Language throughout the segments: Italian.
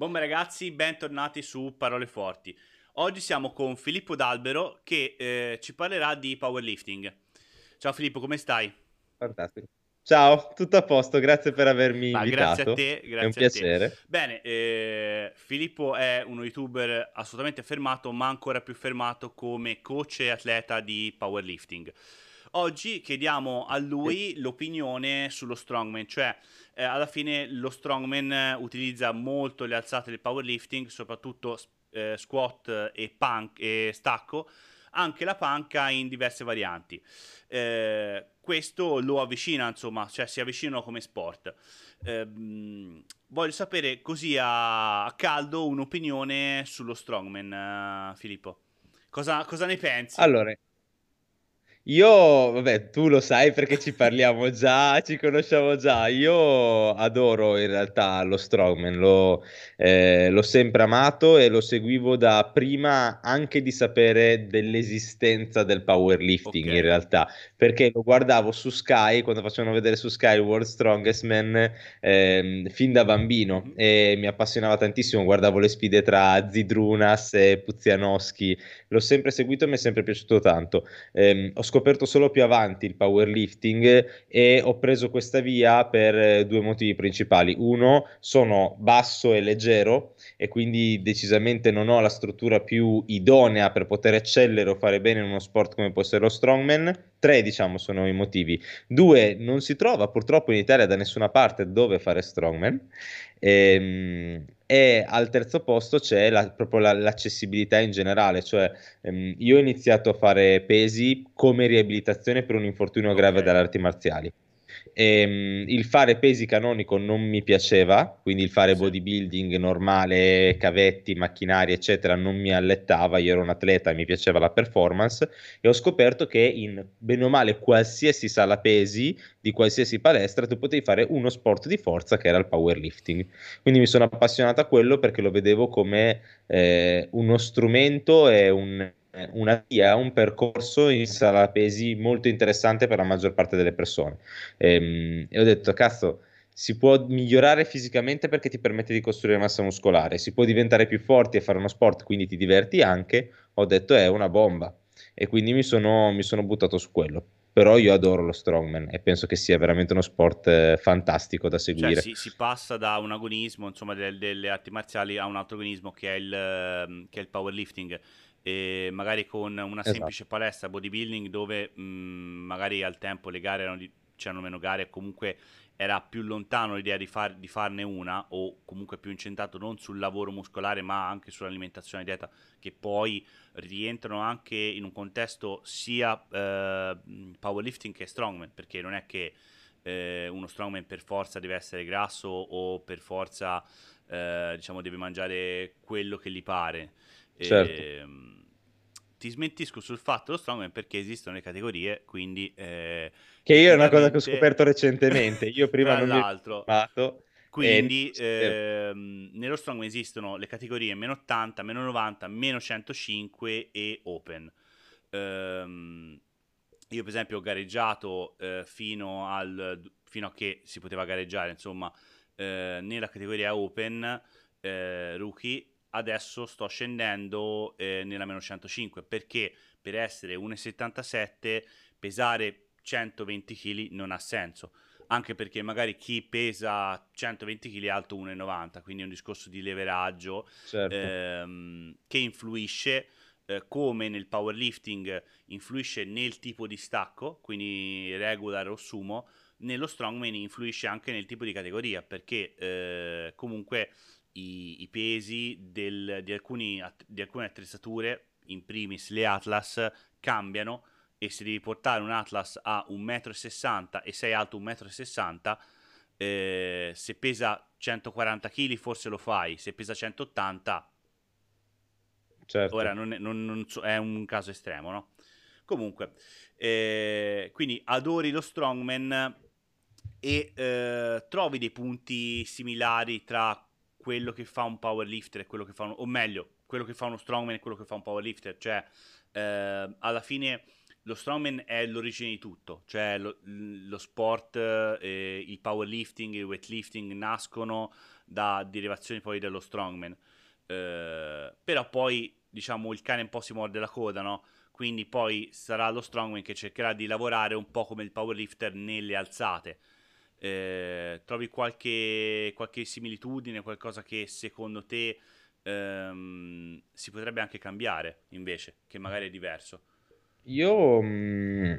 Buon ragazzi, bentornati su Parole Forti. Oggi siamo con Filippo D'Albero che eh, ci parlerà di powerlifting. Ciao Filippo, come stai? Fantastico. Ciao, tutto a posto, grazie per avermi Ma invitato. Grazie a te, grazie è un piacere. Bene, eh, Filippo è uno youtuber assolutamente fermato, ma ancora più fermato come coach e atleta di powerlifting. Oggi chiediamo a lui l'opinione sullo strongman, cioè eh, alla fine lo strongman utilizza molto le alzate del powerlifting, soprattutto eh, squat e, punk, e stacco, anche la panca in diverse varianti. Eh, questo lo avvicina, insomma, cioè si avvicinano come sport. Eh, voglio sapere così a, a, caldo un'opinione sullo strongman, uh, Filippo. Cosa, cosa ne pensi? Allora, io, vabbè, tu lo sai perché ci parliamo già, ci conosciamo già. Io adoro in realtà lo Strongman, l'ho, eh, l'ho sempre amato e lo seguivo da prima anche di sapere dell'esistenza del powerlifting okay. in realtà, perché lo guardavo su Sky, quando facevano vedere su Sky World Strongest Man, eh, fin da bambino mm-hmm. e mi appassionava tantissimo, guardavo le sfide tra Zidrunas e Puzianowski, l'ho sempre seguito e mi è sempre piaciuto tanto. Eh, ho scoperto solo più avanti il powerlifting e ho preso questa via per eh, due motivi principali. Uno, sono basso e leggero e quindi decisamente non ho la struttura più idonea per poter eccellere o fare bene in uno sport come può essere lo strongman. Tre, diciamo, sono i motivi. Due, non si trova purtroppo in Italia da nessuna parte dove fare strongman. Ehm, e al terzo posto c'è la, proprio la, l'accessibilità in generale, cioè ehm, io ho iniziato a fare pesi come riabilitazione per un infortunio grave okay. dalle arti marziali. E, um, il fare pesi canonico non mi piaceva, quindi il fare bodybuilding normale, cavetti, macchinari, eccetera, non mi allettava. Io ero un atleta e mi piaceva la performance. E ho scoperto che in bene o male qualsiasi sala pesi di qualsiasi palestra tu potevi fare uno sport di forza che era il powerlifting. Quindi mi sono appassionato a quello perché lo vedevo come eh, uno strumento e un una via, un percorso in sala pesi molto interessante per la maggior parte delle persone. E, ehm, e ho detto, cazzo, si può migliorare fisicamente perché ti permette di costruire massa muscolare, si può diventare più forti e fare uno sport, quindi ti diverti anche. Ho detto, è una bomba. E quindi mi sono, mi sono buttato su quello però io adoro lo strongman e penso che sia veramente uno sport eh, fantastico da cioè, seguire. Cioè, si, si, passa da un agonismo, insomma, del, delle arti marziali a un altro agonismo che è il, ehm, che è il powerlifting e magari con una esatto. semplice palestra bodybuilding dove mh, magari al tempo le gare erano di, c'erano meno gare e comunque era più lontano l'idea di, far, di, farne una o comunque più incentrato non sul lavoro muscolare ma anche sull'alimentazione e dieta che poi rientrano anche in un contesto sia eh, powerlifting che strongman perché non è che eh, uno strongman per forza deve essere grasso o per forza eh, diciamo deve mangiare quello che gli pare Certo. E, ehm, ti smentisco sul fatto lo strongman perché esistono le categorie, quindi... Eh, che io è una cosa che ho scoperto recentemente, io prima non l'altro, mi ho quindi ehm, nello strongman esistono le categorie meno 80, meno 90, meno 105 e open. Ehm, io per esempio ho gareggiato eh, fino, al, fino a che si poteva gareggiare, insomma, eh, nella categoria open eh, rookie adesso sto scendendo eh, nella meno 105 perché per essere 1,77 pesare 120 kg non ha senso anche perché magari chi pesa 120 kg è alto 1,90 quindi è un discorso di leveraggio certo. ehm, che influisce eh, come nel powerlifting influisce nel tipo di stacco quindi regular o sumo nello strongman influisce anche nel tipo di categoria perché eh, comunque i, i pesi del, di, alcuni, di alcune attrezzature, in primis le Atlas, cambiano e se devi portare un Atlas a 1,60 m e sei alto 1,60 m, eh, se pesa 140 kg forse lo fai, se pesa 180 certo. ora non è, non, non so, è, un caso estremo, no? Comunque, eh, quindi adori lo strongman e eh, trovi dei punti similari tra quello che fa un powerlifter e quello che fa un, o meglio, quello che fa uno strongman e quello che fa un powerlifter, cioè eh, alla fine lo strongman è l'origine di tutto, cioè lo, lo sport, eh, il powerlifting, il weightlifting nascono da derivazioni poi dello strongman. Eh, però poi, diciamo, il cane un po' si morde la coda, no? Quindi poi sarà lo strongman che cercherà di lavorare un po' come il powerlifter nelle alzate. Eh, trovi qualche, qualche similitudine, qualcosa che secondo te ehm, si potrebbe anche cambiare invece, che magari è diverso? Io mh, mm,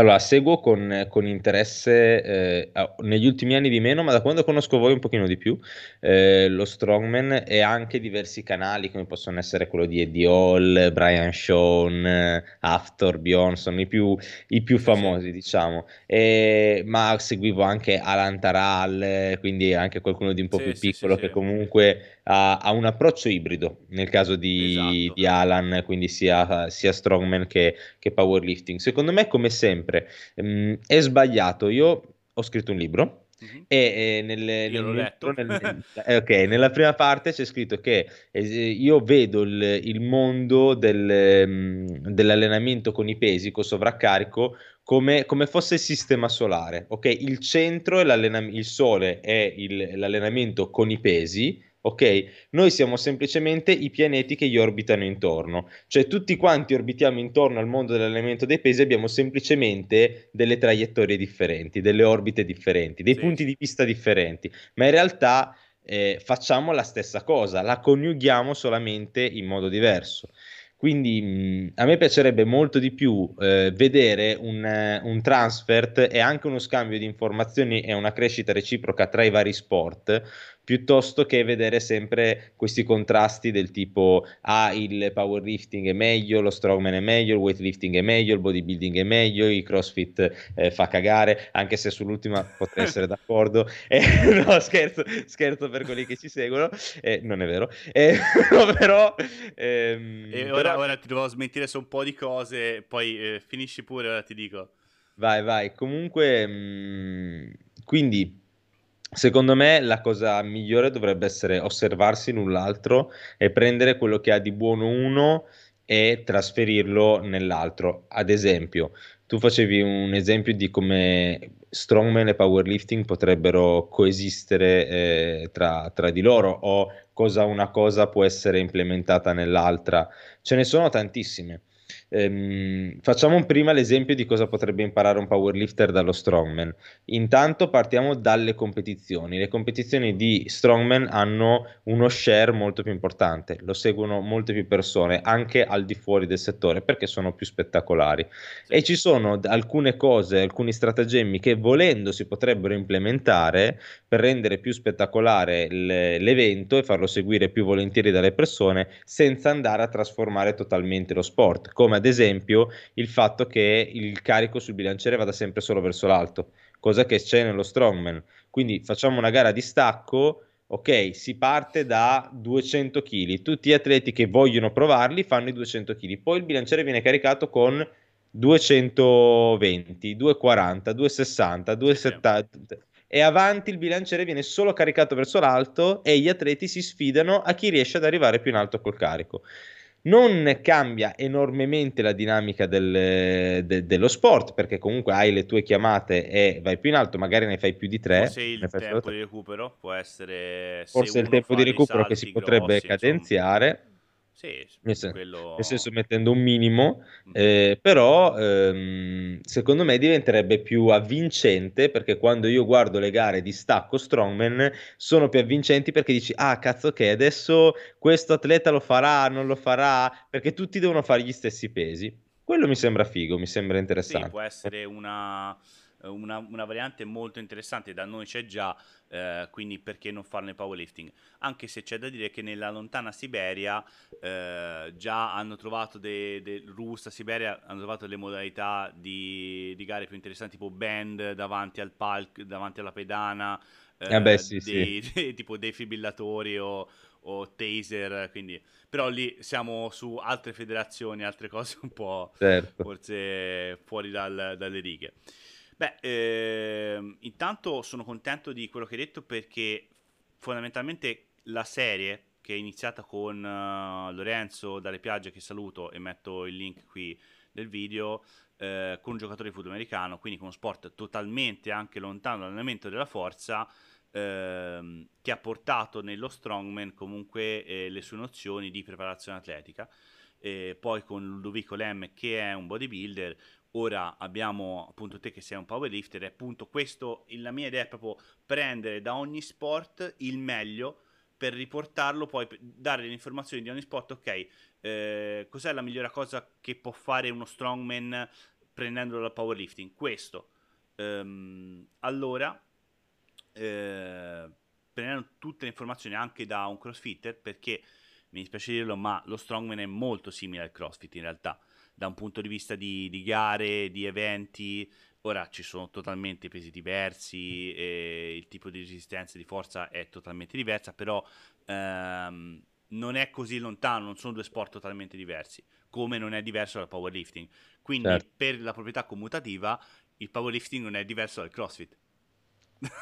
allora, seguo con, con interesse eh, negli ultimi anni di meno, ma da quando conosco voi un pochino di più, eh, lo Strongman e anche diversi canali come possono essere quello di Eddie Hall, Brian Shawn, After, Bjornson, i più, i più famosi, diciamo. E, ma seguivo anche Alan Taral, quindi anche qualcuno di un po' sì, più piccolo sì, che comunque ha, ha, un approccio ibrido nel caso di, esatto. di Alan, quindi sia, sia Strongman che, che powerlifting. Secondo me, come sempre, mh, mm, è sbagliato. Io ho scritto un libro. Mm-hmm. E, e nelle, nel, nel, eh, okay, nella prima parte c'è scritto che eh, io vedo il, il mondo del, mm, dell'allenamento con i pesi, con sovraccarico, come, come, fosse il sistema solare. Okay? Il centro è il sole è il, l'allenamento con i pesi, ok? Noi siamo semplicemente i pianeti che gli orbitano intorno, cioè tutti quanti orbitiamo intorno al mondo dell'elemento dei pesi abbiamo semplicemente delle traiettorie differenti, delle orbite differenti, dei sì. punti di vista differenti, ma in realtà eh, facciamo la stessa cosa, la coniughiamo solamente in modo diverso. Quindi mh, a me piacerebbe molto di più eh, vedere un, un, transfert e anche uno scambio di informazioni e una crescita reciproca tra i vari sport piuttosto che vedere sempre questi contrasti del tipo ah il powerlifting è meglio, lo strongman è meglio, il weightlifting è meglio, il bodybuilding è meglio, il crossfit eh, fa cagare, anche se sull'ultima potrei essere d'accordo, eh, no scherzo, scherzo per quelli che ci seguono, eh, non è vero, eh, però... Ehm, e ora, però... ora ti devo smentire su un po' di cose, poi eh, finisci pure, ora ti dico. Vai, vai, comunque, mh, mm, quindi Secondo me la cosa migliore dovrebbe essere osservarsi null'altro e prendere quello che ha di buono uno e trasferirlo nell'altro. Ad esempio, tu facevi un esempio di come strongman e powerlifting potrebbero coesistere eh, tra, tra, di loro o cosa una cosa può essere implementata nell'altra. Ce ne sono tantissime. Ehm, facciamo prima l'esempio di cosa potrebbe imparare un powerlifter dallo strongman. Intanto partiamo dalle competizioni. Le competizioni di strongman hanno uno share molto più importante, lo seguono molte più persone, anche al di fuori del settore, perché sono più spettacolari. E ci sono alcune cose, alcuni stratagemmi che volendo si potrebbero implementare per rendere più spettacolare l'evento e farlo seguire più volentieri dalle persone senza andare a trasformare totalmente lo sport come ad esempio il fatto che il carico sul bilanciere vada sempre solo verso l'alto, cosa che c'è nello strongman. Quindi facciamo una gara di stacco, ok, si parte da 200 kg, tutti gli atleti che vogliono provarli fanno i 200 kg, poi il bilanciere viene caricato con 220, 240, 260, 270 e avanti il bilanciere viene solo caricato verso l'alto e gli atleti si sfidano a chi riesce ad arrivare più in alto col carico non cambia enormemente la dinamica del, de, dello sport perché comunque hai le tue chiamate e vai più in alto, magari ne fai più di tre. Forse il tempo di recupero può essere... Forse il tempo di recupero che si potrebbe grossi, cadenziare. Insomma sì, nel, sen- quello... nel senso mettendo un minimo, eh, però ehm, secondo me diventerebbe più avvincente perché quando io guardo le gare di stacco strongman sono più avvincenti perché dici ah cazzo che adesso questo atleta lo farà, non lo farà, perché tutti devono fare gli stessi pesi. Quello mi sembra figo, mi sembra interessante. Sì, può essere una una, una, variante molto interessante, da noi c'è già, eh, quindi perché non farne powerlifting? Anche se c'è da dire che nella lontana Siberia eh, già hanno trovato, de, de, Rusta, Siberia, hanno trovato le modalità di, di, gare più interessanti, tipo band davanti al palco, davanti alla pedana, eh, beh, sì, dei, sì. Dei, tipo defibrillatori o, o taser, quindi però lì siamo su altre federazioni, altre cose un po' certo. forse fuori dal, dalle righe. Beh, ehm, intanto sono contento di quello che hai detto perché fondamentalmente la serie che è iniziata con uh, Lorenzo dalle piagge che saluto e metto il link qui del video eh, con un giocatore di football americano, quindi con uno sport totalmente anche lontano dall'allenamento della forza, ehm, che ha portato nello strongman comunque eh, le sue nozioni di preparazione atletica. E poi con Ludovico Lem che è un bodybuilder, ora abbiamo appunto te che sei un powerlifter e appunto questo, la mia idea è proprio prendere da ogni sport il meglio per riportarlo, poi dare le informazioni di ogni sport, ok, eh, cos'è la migliore cosa che può fare uno strongman prendendolo dal powerlifting? Questo. Um, allora, eh, prendendo tutte le informazioni anche da un crossfitter, perché mi dispiace dirlo, ma lo strongman è molto simile al crossfit in realtà, da un punto di vista di, di gare, di eventi, Ora ci sono totalmente pesi diversi, il tipo di resistenza e di forza è totalmente diversa, però ehm, non è così lontano, non sono due sport totalmente diversi, come non è diverso dal powerlifting. Quindi certo. per la proprietà commutativa il powerlifting non è diverso dal CrossFit.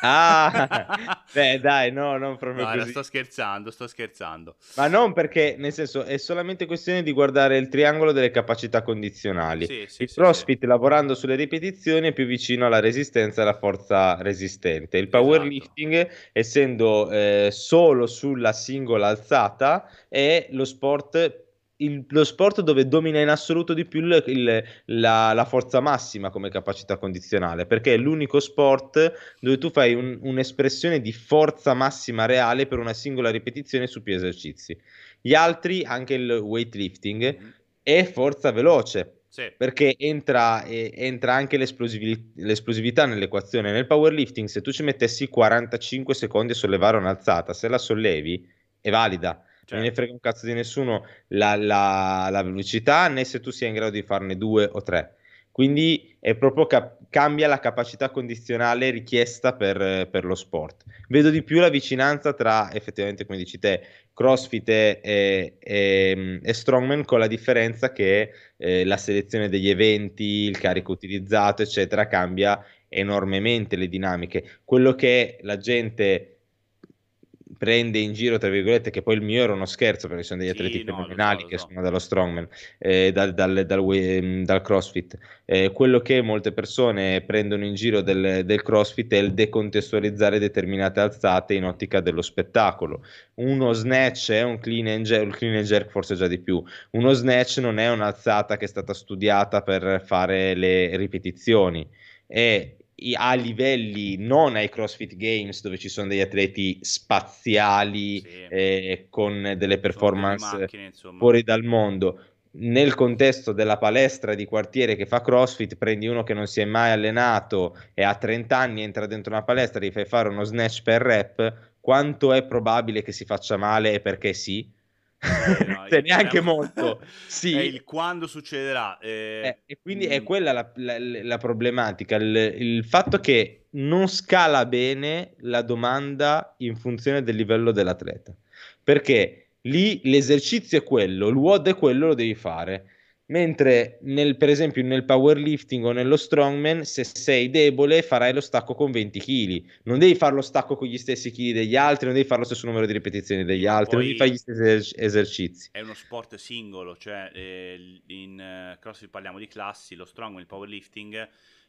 Ah, beh, dai, no, non proprio no, così. sto scherzando, sto scherzando. Ma non perché, nel senso, è solamente questione di guardare il triangolo delle capacità condizionali. Sì, sì, il sì, CrossFit, lavorando sulle ripetizioni, è più vicino alla resistenza e alla forza resistente. Il powerlifting, esatto. essendo eh, solo sulla singola alzata, è lo sport il, lo sport dove domina in assoluto di più il, il, la, la, forza massima come capacità condizionale, perché è l'unico sport dove tu fai un, un'espressione di forza massima reale per una singola ripetizione su più esercizi. Gli altri, anche il weightlifting, mm-hmm. è forza veloce. Sì. Perché entra, eh, entra anche l'esplosività, l'esplosività nell'equazione. Nel powerlifting, se tu ci mettessi 45 secondi a sollevare un'alzata, se la sollevi, è valida cioè. Non ne frega un cazzo di nessuno la, la, la, velocità, né se tu sia in grado di farne due o tre. Quindi è proprio cap- cambia la capacità condizionale richiesta per, per, lo sport. Vedo di più la vicinanza tra, effettivamente, come dici te, CrossFit e, e, e, e Strongman, con la differenza che eh, la selezione degli eventi, il carico utilizzato, eccetera, cambia enormemente le dinamiche. Quello che la gente prende in giro, tra virgolette, che poi il mio era uno scherzo perché sono degli sì, atleti no, fenomenali so, che so. sono dallo strongman, eh, dal, dal, dal, mm, dal, crossfit. Eh, quello che molte persone prendono in giro del, del, crossfit è il decontestualizzare determinate alzate in ottica dello spettacolo. Uno snatch è un clean and jerk, il clean and jerk forse già di più. Uno snatch non è un'alzata che è stata studiata per fare le ripetizioni. È a livelli non ai CrossFit Games dove ci sono degli atleti spaziali sì. eh, con delle performance macchine, fuori dal mondo. Nel contesto della palestra di quartiere che fa CrossFit, prendi uno che non si è mai allenato e ha 30 anni, entra dentro una palestra, gli fai fare uno snatch per rep, quanto è probabile che si faccia male e perché sì? Eh, no, cioè, neanche è... molto. Sì. È il quando succederà. Eh... Eh, e quindi è mm. quella la, la, la problematica, il, il, fatto che non scala bene la domanda in funzione del livello dell'atleta. Perché lì l'esercizio è quello, il WOD è quello, lo devi fare. Mentre nel, per esempio nel powerlifting o nello strongman, se sei debole, farai lo stacco con 20 kg. Non devi fare lo stacco con gli stessi chili degli altri, non devi fare lo stesso numero di ripetizioni degli altri, non devi fare gli stessi esercizi. È uno sport singolo, cioè eh, in uh, CrossFit parliamo di classi, lo strongman, il powerlifting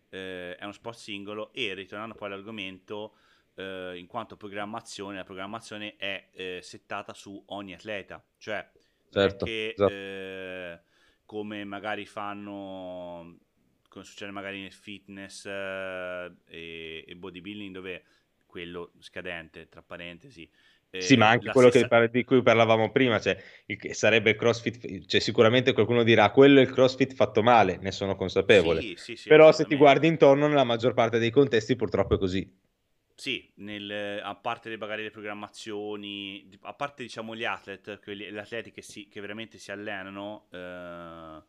eh, è uno sport singolo e ritornando poi all'argomento, eh, in quanto programmazione, la programmazione è eh, settata su ogni atleta, cioè certo, che esatto eh, come magari fanno, come succede magari nel fitness eh, e, e, bodybuilding dove quello scadente, tra parentesi. Eh, sì, ma anche quello stessa... che, di cui parlavamo prima, cioè il, sarebbe il CrossFit, cioè sicuramente qualcuno dirà quello è il CrossFit fatto male, ne sono consapevole. Sì, sì, sì, Però se ti guardi intorno nella maggior parte dei contesti purtroppo è così. Sì, nel, a parte le, magari le programmazioni, a parte diciamo gli atlet, quelli, gli atleti che, si, che veramente si allenano, eh,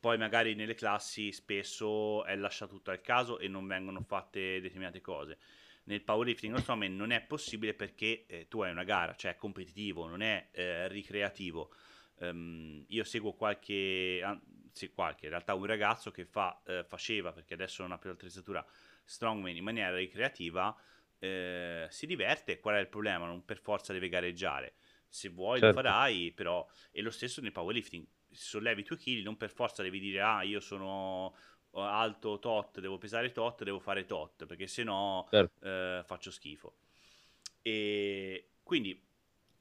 poi magari nelle classi spesso è lasciato tutto al caso e non vengono fatte determinate cose. Nel powerlifting strongman non è possibile perché eh, tu hai una gara, cioè è competitivo, non è eh, ricreativo. Um, io seguo qualche, anzi qualche, in realtà un ragazzo che fa, eh, faceva, perché adesso non ha più l'attrezzatura, strongman in maniera ricreativa, eh, si diverte, qual è il problema? Non per forza deve gareggiare. Se vuoi certo. lo farai, però... E lo stesso nel powerlifting. sollevi i tuoi chili, non per forza devi dire ah io sono alto tot, devo pesare tot, devo fare tot, perché se no certo. eh, faccio schifo. E quindi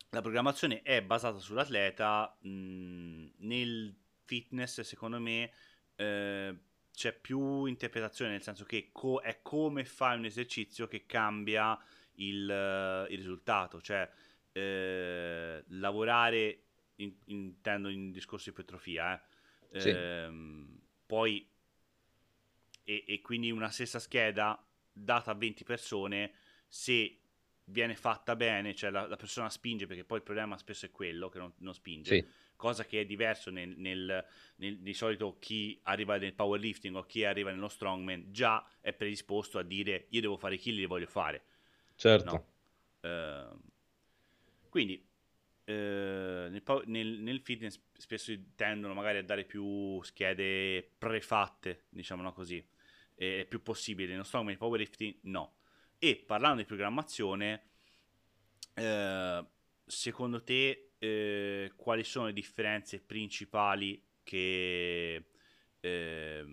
la programmazione è basata sull'atleta, mh, nel fitness secondo me eh, c'è più interpretazione, nel senso che co- è come fai un esercizio che cambia il, il risultato, cioè eh, lavorare, in, intendo in discorso di ipertrofia, eh, sì. ehm, poi e, e quindi una stessa scheda data a 20 persone, se viene fatta bene, cioè la, la, persona spinge, perché poi il problema spesso è quello che non, non spinge, sì. cosa che è diverso nel, nel, nel, di solito chi arriva nel powerlifting o chi arriva nello strongman già è predisposto a dire io devo fare i kill, li voglio fare. Certo. No? Uh, quindi uh, nel, nel, fitness spesso tendono magari a dare più schede prefatte, diciamolo così, è più possibile. Nello strongman powerlifting no e parlando di programmazione, eh, secondo te eh, quali sono le differenze principali che, eh,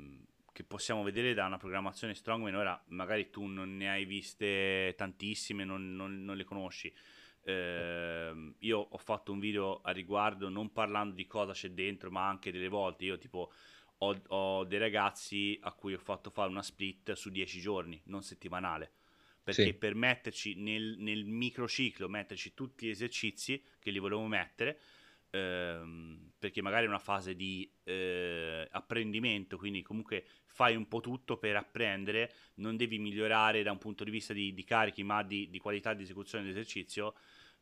che, possiamo vedere da una programmazione strongman? Ora magari tu non ne hai viste tantissime, non, non, non le conosci. Eh, io ho fatto un video a riguardo non parlando di cosa c'è dentro, ma anche delle volte io tipo ho, ho dei ragazzi a cui ho fatto fare una split su 10 giorni, non settimanale perché sì. per metterci nel, nel microciclo, metterci tutti gli esercizi che li volevo mettere, ehm, perché magari è una fase di eh, apprendimento, quindi comunque fai un po' tutto per apprendere, non devi migliorare da un punto di vista di, di carichi, ma di, di, qualità di esecuzione dell'esercizio,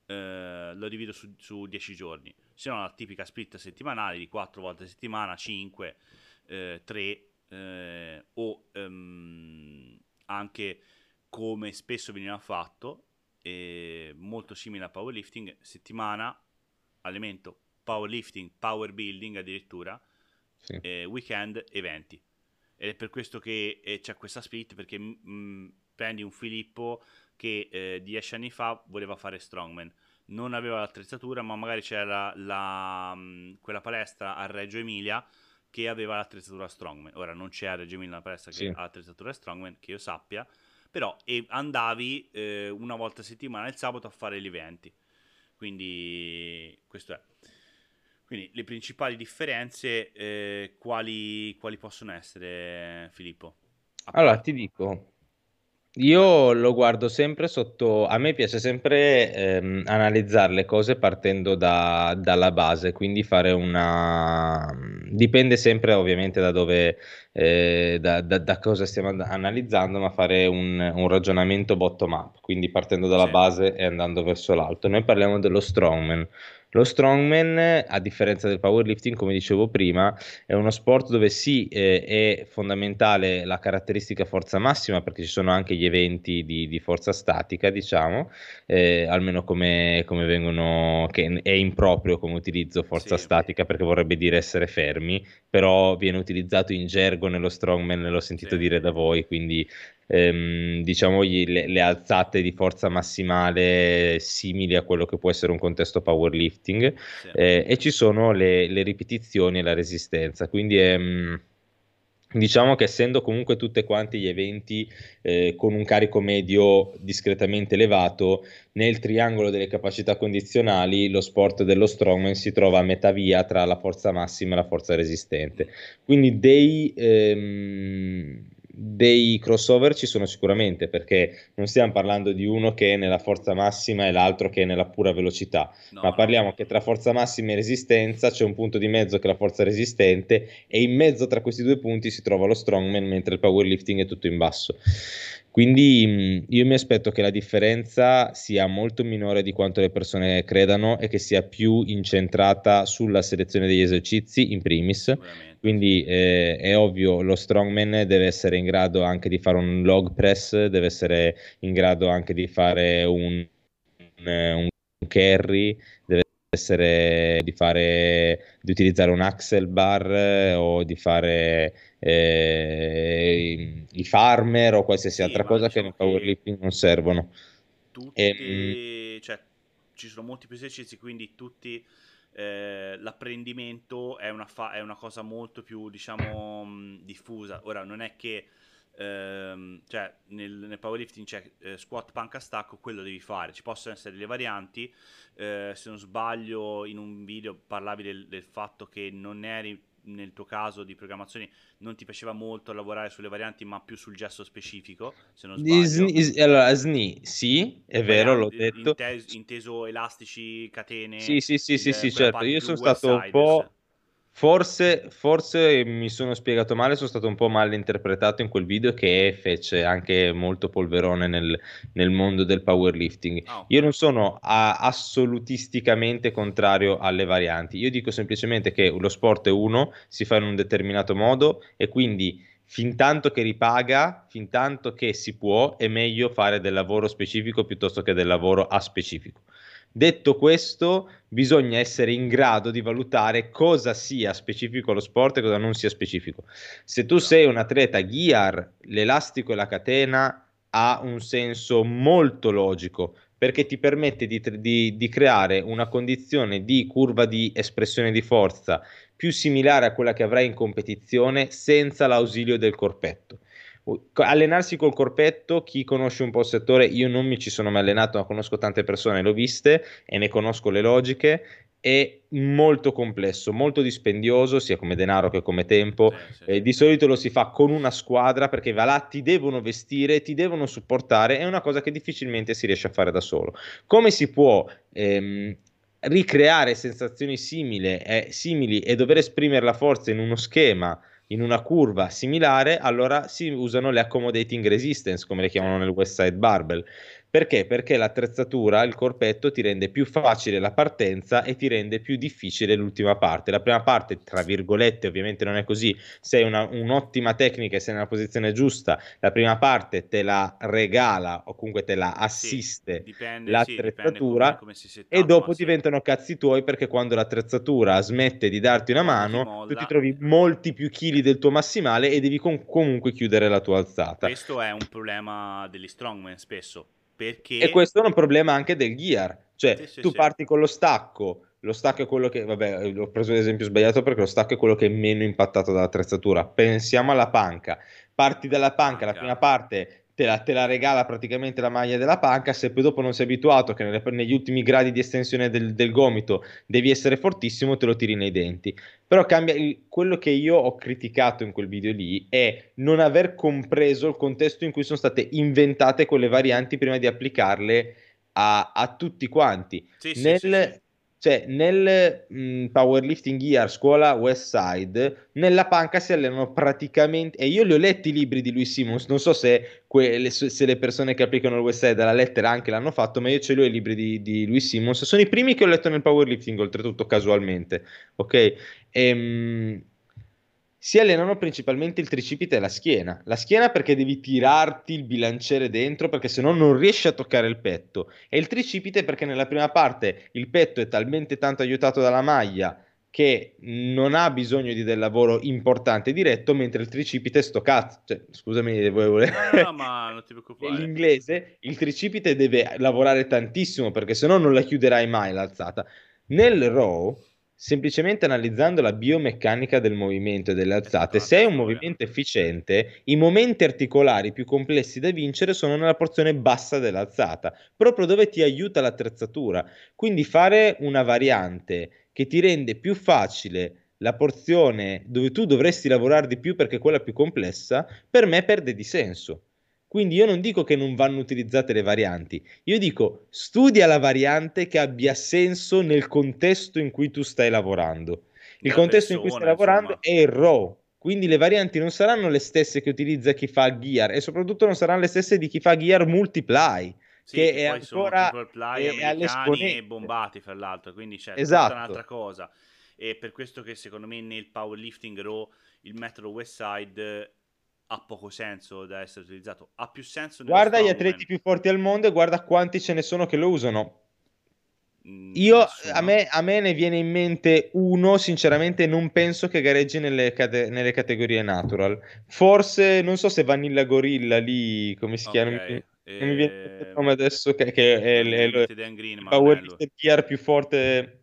eh, lo divido su, su 10 giorni. Se no la tipica split settimanale di 4 volte a settimana, 5, eh, 3 eh, o ehm, anche come spesso veniva fatto, molto simile a powerlifting, settimana, elemento powerlifting, power building addirittura, sì. eh, weekend, eventi. Ed è per questo che eh, c'è questa split, perché mh, mm, prendi un Filippo che eh, dieci anni fa voleva fare strongman, non aveva l'attrezzatura, ma magari c'era la, mh, mm, quella palestra a Reggio Emilia che aveva l'attrezzatura strongman. Ora non c'è a Reggio Emilia una palestra sì. che ha l'attrezzatura strongman, che io sappia, però andavi eh, una volta a settimana il sabato a fare gli eventi. Quindi questo è. Quindi le principali differenze eh, quali, quali possono essere, Filippo? Allora ti dico, io lo guardo sempre sotto, a me piace sempre ehm, analizzare le cose partendo da, dalla base, quindi fare una... dipende sempre ovviamente da dove, eh, da, da, da, cosa stiamo analizzando, ma fare un, un ragionamento bottom up, quindi partendo dalla sì. base e andando verso l'alto. Noi parliamo dello strongman. Lo strongman, a differenza del powerlifting, come dicevo prima, è uno sport dove sì eh, è fondamentale la caratteristica forza massima, perché ci sono anche gli eventi di, di forza statica, diciamo, eh, almeno come, come, vengono, che è improprio come utilizzo forza sì. statica, perché vorrebbe dire essere fermi, però viene utilizzato in gergo nello strongman, l'ho sentito sì. dire da voi, quindi ehm, diciamo gli, le, le, alzate di forza massimale simili a quello che può essere un contesto powerlifting sì. eh, e ci sono le, le, ripetizioni e la resistenza quindi ehm, Diciamo che essendo comunque tutti quanti gli eventi eh, con un carico medio discretamente elevato, nel triangolo delle capacità condizionali lo sport dello strongman si trova a metà via tra la forza massima e la forza resistente. Quindi dei, ehm, dei crossover ci sono sicuramente perché non stiamo parlando di uno che è nella forza massima e l'altro che è nella pura velocità, no, ma parliamo no. che tra forza massima e resistenza c'è un punto di mezzo che è la forza resistente e in mezzo tra questi due punti si trova lo strongman mentre il powerlifting è tutto in basso. Quindi io mi aspetto che la differenza sia molto minore di quanto le persone credano e che sia più incentrata sulla selezione degli esercizi in primis. Quindi eh, è ovvio, lo strongman deve essere in grado anche di fare un log press, deve essere in grado anche di fare un, un, un carry, deve essere di fare di utilizzare un axle bar eh, o di fare eh, i, farmer o qualsiasi sì, altra cosa diciamo che nel powerlifting non servono. Tutti, e, ehm, cioè, ci sono molti più esercizi, quindi tutti eh, l'apprendimento è una, fa- è una, cosa molto più, diciamo, mh, diffusa. Ora, non è che ehm, cioè nel, nel, powerlifting c'è eh, squat, panca, stacco, quello devi fare. Ci possono essere delle varianti. Eh, se non sbaglio, in un video parlavi del, del fatto che non eri nel tuo caso di programmazione non ti piaceva molto lavorare sulle varianti ma più sul gesto specifico se non sbaglio allora SNI sì è vero l'ho detto inteso, inteso elastici catene sì sì sì sì, sì certo io sono stato un po' Forse, forse mi sono spiegato male, sono stato un po' mal interpretato in quel video che fece anche molto polverone nel, nel mondo del powerlifting. Oh. Io non sono a, assolutisticamente contrario alle varianti, io dico semplicemente che lo sport è uno, si fa in un determinato modo e quindi fin tanto che ripaga, fin tanto che si può, è meglio fare del lavoro specifico piuttosto che del lavoro a specifico. Detto questo, bisogna essere in grado di valutare cosa sia specifico lo sport e cosa non sia specifico. Se tu sei un atleta gear, l'elastico e la catena ha un senso molto logico perché ti permette di, di, di creare una condizione di curva di espressione di forza più similare a quella che avrai in competizione senza l'ausilio del corpetto allenarsi col corpetto, chi conosce un po' il settore, io non mi ci sono mai allenato, ma conosco tante persone, l'ho viste e ne conosco le logiche. È molto complesso, molto dispendioso, sia come denaro che come tempo. Sì, sì. Eh, di solito lo si fa con una squadra perché i là ti devono vestire, ti devono supportare. È una cosa che difficilmente si riesce a fare da solo. Come si può ehm, ricreare sensazioni simili, eh, simili e dover esprimere la forza in uno schema? In una curva similare, allora si usano le accommodating resistance, come le chiamano nel West Side Barbell. Perché? Perché l'attrezzatura, il corpetto, ti rende più facile la partenza e ti rende più difficile l'ultima parte. La prima parte, tra virgolette, ovviamente non è così, sei una, un'ottima tecnica e sei nella posizione giusta, la prima parte te la regala o comunque te la assiste sì, dipende, l'attrezzatura sì, come, come e dopo diventano cazzi tuoi perché quando l'attrezzatura smette di darti una mano, tu ti trovi molti più chili del tuo massimale e devi com- comunque chiudere la tua alzata. Questo è un problema degli strongman spesso perché... E questo è un problema anche del gear. Cioè, sì, sì, tu sì. parti con lo stacco, lo stacco è quello che, vabbè, ho preso l'esempio sbagliato perché lo stacco è quello che è meno impattato dall'attrezzatura. Pensiamo alla panca. Parti dalla panca, panca. la prima parte te la, te la, regala praticamente la maglia della panca, se poi dopo non sei abituato che nelle, negli ultimi gradi di estensione del, del, gomito devi essere fortissimo, te lo tiri nei denti. Però cambia, il, quello che io ho criticato in quel video lì è non aver compreso il contesto in cui sono state inventate quelle varianti prima di applicarle a, a tutti quanti. Sì, Nel, sì, sì, cioè nel mh, mm, powerlifting gear scuola Westside nella panca si allenano praticamente e io li ho letti i libri di lui Simmons non so se, que- se le persone che applicano il Westside alla lettera anche l'hanno fatto ma io ce li ho i libri di, di lui Simmons sono i primi che ho letto nel powerlifting oltretutto casualmente ok? Ehm, mh, si allenano principalmente il tricipite e la schiena. La schiena perché devi tirarti il bilanciere dentro perché se no non riesci a toccare il petto e il tricipite perché nella prima parte il petto è talmente tanto aiutato dalla maglia che non ha bisogno di del lavoro importante diretto mentre il tricipite è sto cazzo. Cioè, scusami, volevo... No, no. L'inglese, il tricipite deve lavorare tantissimo perché se no non la chiuderai mai l'alzata. Nel row semplicemente analizzando la biomeccanica del movimento e delle alzate, se è un movimento efficiente, i momenti articolari più complessi da vincere sono nella porzione bassa dell'alzata, proprio dove ti aiuta l'attrezzatura. Quindi fare una variante che ti rende più facile la porzione dove tu dovresti lavorare di più perché è quella più complessa, per me perde di senso. Quindi io non dico che non vanno utilizzate le varianti, io dico studia la variante che abbia senso nel contesto in cui tu stai lavorando. Il la contesto persona, in cui stai lavorando insomma. è il RAW, quindi le varianti non saranno le stesse che utilizza chi fa gear e soprattutto non saranno le stesse di chi fa gear multiply. Sì, che, che è ancora è americani e bombati fra l'altro, quindi c'è esatto. tutta un'altra cosa. E per questo che secondo me nel powerlifting raw il metodo Westside ha poco senso da essere utilizzato. Ha più senso. Guarda gli atleti più forti al mondo e guarda quanti ce ne sono che lo usano. Mm, Io a me, a me, ne viene in mente uno, sinceramente non penso che gareggi nelle, cate- nelle, categorie natural. Forse, non so se Vanilla Gorilla lì, come si okay. chiama? E... Non mi viene il ehm, nome adesso, che, che è, è, è, è il powerlifter più forte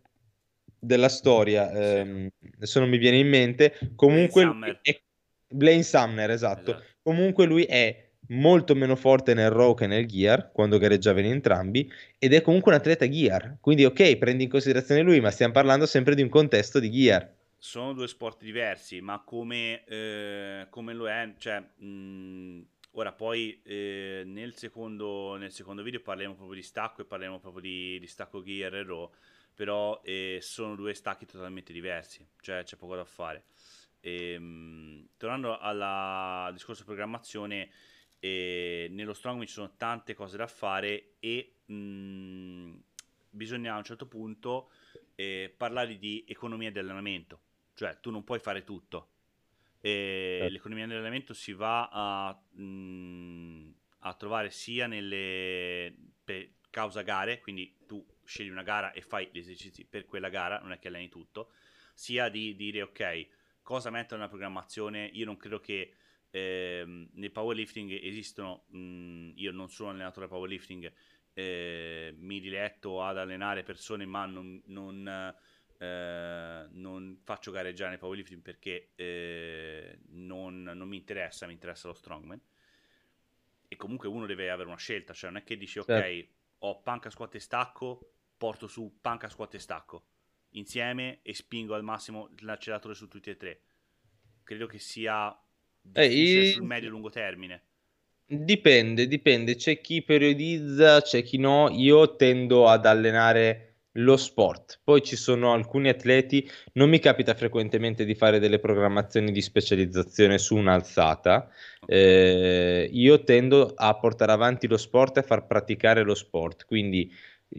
della storia, ehm, adesso non mi viene in mente, comunque è Blaine Sumner, esatto. Esatto. Comunque lui è molto meno forte nel Raw che nel Gear, quando gareggiava in entrambi, ed è comunque un atleta Gear. Quindi ok, prendi in considerazione lui, ma stiamo parlando sempre di un contesto di Gear. Sono due sport diversi, ma come, eh, come lo è, cioè, mh, ora poi eh, nel, secondo, nel secondo video parleremo proprio di stacco e parleremo proprio di, di stacco Gear e Raw, però eh, sono due stacchi totalmente diversi, cioè c'è poco da fare. E, mh, tornando alla- al discorso programmazione, eh, nello Strongman ci sono tante cose da fare e mh, bisogna a un certo punto eh, parlare di economia di allenamento, cioè tu non puoi fare tutto. E Certo. l'economia di allenamento si va a, mh, a trovare sia nelle per causa gare, quindi tu scegli una gara e fai gli esercizi per quella gara, non è che alleni tutto, sia di dire ok, cosa mettere nella programmazione. Io non credo che ehm, nel powerlifting esistono, mh, io non sono allenatore powerlifting, eh, mi diletto ad allenare persone, ma non, non, eh, non faccio gareggiare nel powerlifting perché eh, non, non mi interessa, mi interessa lo strongman. E comunque uno deve avere una scelta, cioè non è che dici ok, Certo. ho panca, squat e stacco, porto su panca, squat e stacco insieme e spingo al massimo l'acceleratore su tutti e tre. Credo che sia Eh, difficile i- sul medio e lungo termine. Dipende, dipende, c'è chi periodizza, c'è chi no. Io tendo ad allenare lo sport. Poi ci sono alcuni atleti, non mi capita frequentemente di fare delle programmazioni di specializzazione su un'alzata. Ok. Eh, io tendo a portare avanti lo sport e a far praticare lo sport. Quindi,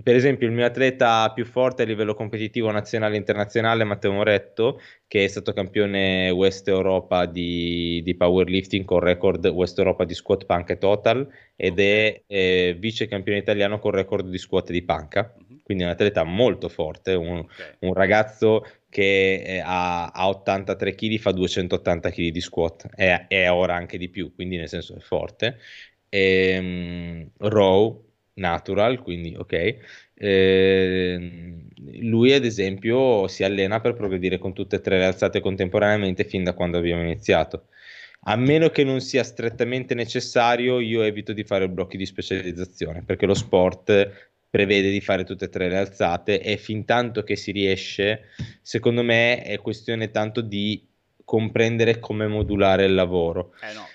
per esempio, il mio atleta più forte a livello competitivo nazionale e internazionale, Matteo Moretto, che è stato campione West Europa di, di powerlifting con record West Europa di squat panca e total ed Ok. è eh, vice campione italiano con record di squat di panca. Mhm. Quindi è un atleta molto forte, un, Ok. un ragazzo che eh, ha, ha 83 kg, fa 280 kg di squat e, e ora anche di più, quindi nel senso è forte. Ehm, raw, natural, quindi ok. Ehm, lui ad esempio si allena per progredire con tutte e tre le alzate contemporaneamente fin da quando abbiamo iniziato. A meno che non sia strettamente necessario, io evito di fare blocchi di specializzazione perché lo sport prevede di fare tutte e tre le alzate e fin tanto che si riesce, secondo me è questione tanto di comprendere come modulare il lavoro. Eh no,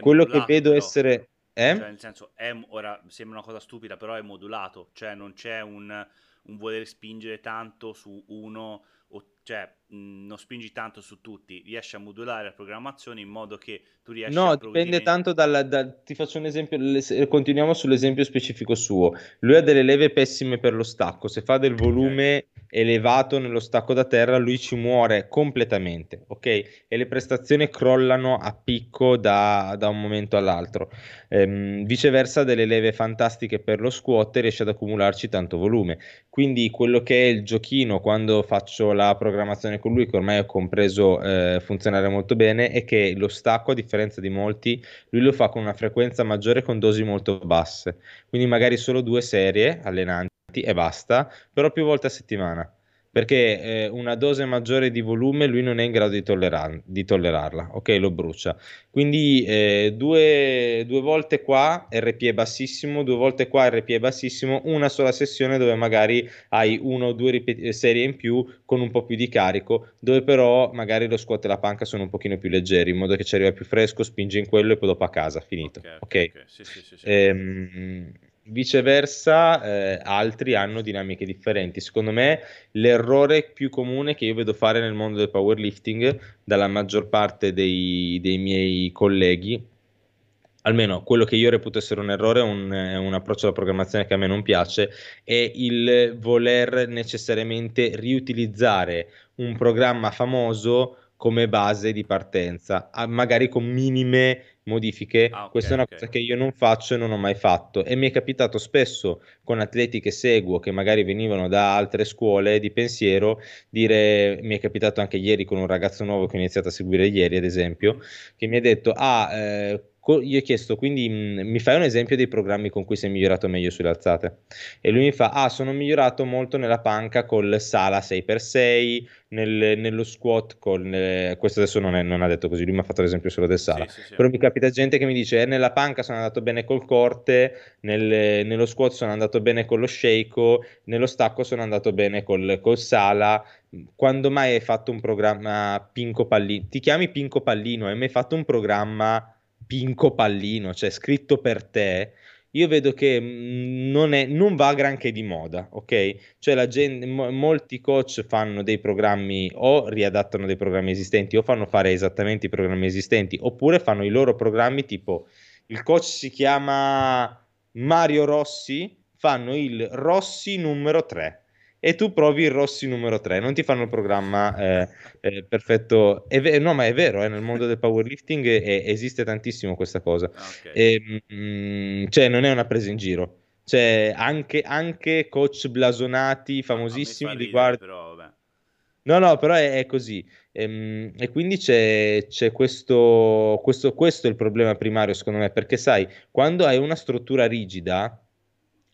Quello che vedo essere... Eh? Cioè, nel senso, è, ora sembra una cosa stupida, però è modulato, cioè non c'è un, un voler spingere tanto su uno, o, cioè mh, non spingi tanto su tutti, riesci a modulare la programmazione in modo che tu riesci No, a dipende progredire. tanto dal, dal- Ti faccio un esempio, continuiamo sull'esempio specifico suo. Lui ha delle leve pessime per lo stacco, se fa del volume elevato nello stacco da terra, lui ci muore completamente, ok? E le prestazioni crollano a picco da, da un momento all'altro. Ehm, viceversa, delle leve fantastiche per lo squat riesce ad accumularci tanto volume. Quindi quello che è il giochino quando faccio la programmazione con lui, che ormai ho compreso eh, funzionare molto bene, è che lo stacco, a differenza di molti, lui lo fa con una frequenza maggiore con dosi molto basse. Quindi magari solo due serie allenanti e basta, però più volte a settimana. Perché eh, una dose maggiore di volume lui non è in grado di, tollerar- di tollerarla, ok? Lo brucia. Quindi eh, due, due volte qua RP è bassissimo, due volte qua RP è bassissimo, una sola sessione dove magari hai una o due ripet- serie in più con un po' più di carico, dove però magari lo squat e la panca sono un pochino più leggeri, in modo che ci arriva più fresco, spingi in quello e poi dopo a casa, finito. Ok, ok, Ok? ok, sì, sì, sì, sì. Ehm, viceversa, eh, altri hanno dinamiche differenti. Secondo me, l'errore più comune che io vedo fare nel mondo del powerlifting dalla maggior parte dei, dei miei colleghi, almeno quello che io reputo essere un errore, un, un approccio alla programmazione che a me non piace, è il voler necessariamente riutilizzare un programma famoso come base di partenza, magari con minime modifiche. Ah, ok, Questa è una ok. cosa che io non faccio e non ho mai fatto. E mi è capitato spesso con atleti che seguo, che magari venivano da altre scuole di pensiero, dire, mi è capitato anche ieri con un ragazzo nuovo che ho iniziato a seguire ieri, ad esempio, che mi ha detto, ah, eh, gli ho chiesto, quindi mh, mi fai un esempio dei programmi con cui sei migliorato meglio sulle alzate? E lui mi fa, ah, sono migliorato molto nella panca col Sala 6x6, nel, nello squat con... Eh, questo adesso non, è, non, ha detto così, lui mi ha fatto l'esempio solo del Sala. Sì, sì, sì. Però mi capita gente che mi dice, eh, nella panca sono andato bene col corte, nel, nello squat sono andato bene con lo shake, nello stacco sono andato bene col, col Sala. Quando mai hai fatto un programma Pinco Pallino? Ti chiami Pinco Pallino, hai mai fatto un programma Pinco Pallino, cioè scritto per te? io vedo che mm, non, è, non va granché di moda, ok? Cioè gente, mo, molti coach fanno dei programmi o riadattano dei programmi esistenti o fanno fare esattamente i programmi esistenti oppure fanno i loro programmi tipo il coach si chiama Mario Rossi, fanno il Rossi numero 3 e tu provi il Rossi numero 3, non ti fanno il programma eh, eh, perfetto. Ve- no, ma è vero, eh, nel mondo del powerlifting esiste tantissimo questa cosa. Ah, okay. E, mh, mm, cioè, non è una presa in giro. Cioè, anche, anche coach blasonati, famosissimi, li guardi... Però, vabbè. No, no, però è, è così. E, ehm, e, quindi c'è, c'è questo, questo, questo è il problema primario, secondo me, perché sai, quando hai una struttura rigida,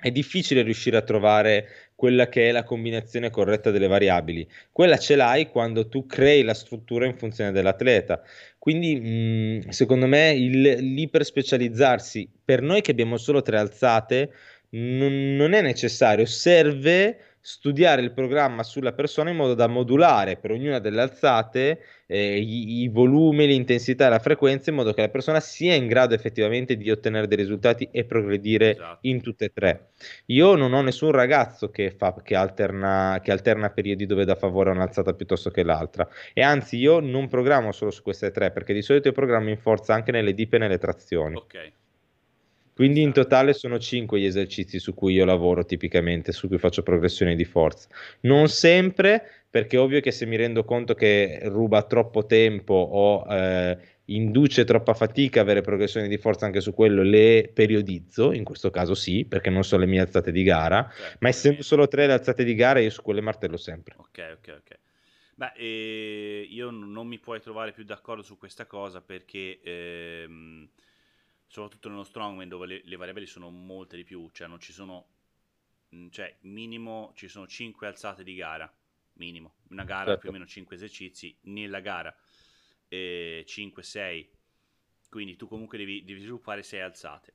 è difficile riuscire a trovare quella che è la combinazione corretta delle variabili. Quella ce l'hai quando tu crei la struttura in funzione dell'atleta. Quindi, mh, secondo me, il, l'iperspecializzarsi per noi che abbiamo solo tre alzate non, non è necessario, serve studiare il programma sulla persona in modo da modulare per ognuna delle alzate eh, i, i, volumi, l'intensità e la frequenza in modo che la persona sia in grado effettivamente di ottenere dei risultati e progredire esatto. in tutte e tre. Io non ho nessun ragazzo che, fa, che, alterna, che alterna periodi dove dà favore a un'alzata piuttosto che l'altra e anzi io non programmo solo su queste tre perché di solito io programmo in forza anche nelle dip e nelle trazioni. Ok. Quindi in totale sono 5 gli esercizi su cui io lavoro tipicamente, su cui faccio progressioni di forza. Non sempre, perché è ovvio che se mi rendo conto che ruba troppo tempo o eh, induce troppa fatica avere progressioni di forza anche su quello, le periodizzo, in questo caso sì, perché non sono le mie alzate di gara, okay, ma essendo solo tre le alzate di gara io su quelle martello sempre. Ok, ok, ok. Beh, eh, io non mi puoi trovare più d'accordo su questa cosa perché... Ehm soprattutto nello strongman dove le, le, variabili sono molte di più, cioè non ci sono, mm, cioè minimo ci sono 5 alzate di gara, minimo, una gara certo. più o meno 5 esercizi nella gara, eh, 5-6, quindi tu comunque devi, devi, sviluppare 6 alzate.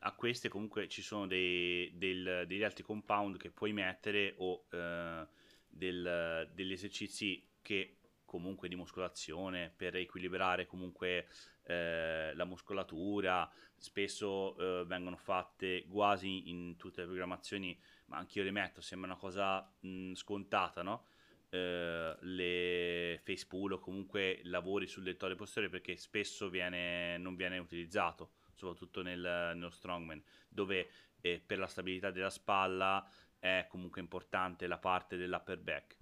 A queste comunque ci sono dei, del, degli altri compound che puoi mettere o eh, del, degli esercizi che comunque di muscolazione per equilibrare comunque eh, la muscolatura, spesso eh, vengono fatte quasi in tutte le programmazioni, ma anch'io le metto, sembra una cosa mh, scontata, no? Eh, le face pull o comunque lavori sul dettore posteriore perché spesso viene, non viene utilizzato, soprattutto nel, nello strongman, dove eh, per la stabilità della spalla è comunque importante la parte dell'upper back.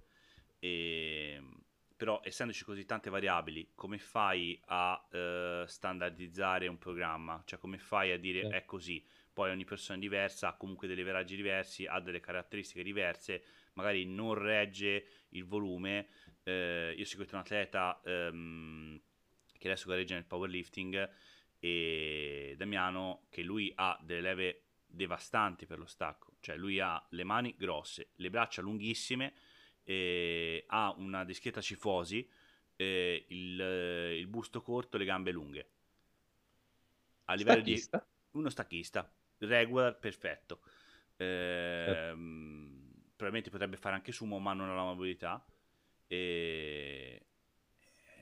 E, però essendoci così tante variabili, come fai a uh, standardizzare un programma? Cioè come fai a dire sì. è così? Poi ogni persona è diversa, ha comunque dei leveraggi diversi, ha delle caratteristiche diverse, magari non regge il volume. Uh, io seguo un atleta um, che adesso gareggia nel powerlifting e Damiano che lui ha delle leve devastanti per lo stacco, cioè lui ha le mani grosse, le braccia lunghissime, eh, ha una discreta cifosi, eh, il, il, busto corto, le gambe lunghe. A livello stacchista. di uno stacchista, regular, perfetto. Eh, Probabilmente potrebbe fare anche sumo, ma non ha la mobilità. E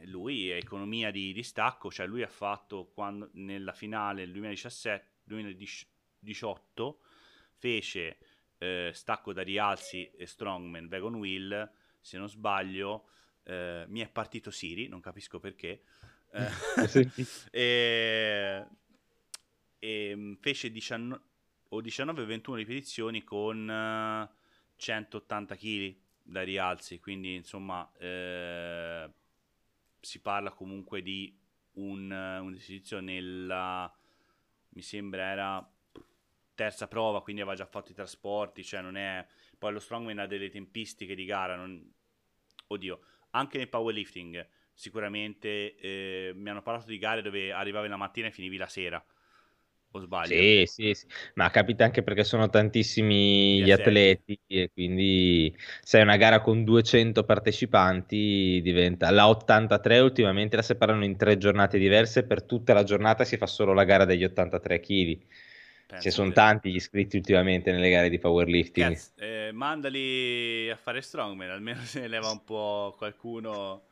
lui è economia di, di, stacco, cioè lui ha fatto quando, nella finale del 2017, 2018 fece eh, stacco da rialzi e strongman Wagon Wheel, se non sbaglio, eh, mi è partito Siri, non capisco perché. Eh, e, e, mm, fece 19 o 19-21 ripetizioni con 180 kg da rialzi, quindi insomma eh, si parla comunque di un, un esercizio nella mi sembra era terza prova, quindi aveva già fatto i trasporti, cioè non è... Poi lo strongman ha delle tempistiche di gara, non... oddio, anche nel powerlifting sicuramente eh, mi hanno parlato di gare dove arrivavi la mattina e finivi la sera. O sbaglio? Sì, sì, sì, ma capita anche perché sono tantissimi gli atleti e quindi se una gara con 200 partecipanti diventa la 83 ultimamente la separano in tre giornate diverse, per tutta la giornata si fa solo la gara degli 83 kg. Ci sono tanti gli iscritti ultimamente nelle gare di powerlifting. Cazzo, eh, mandali a fare strongman, almeno se ne leva un po' qualcuno,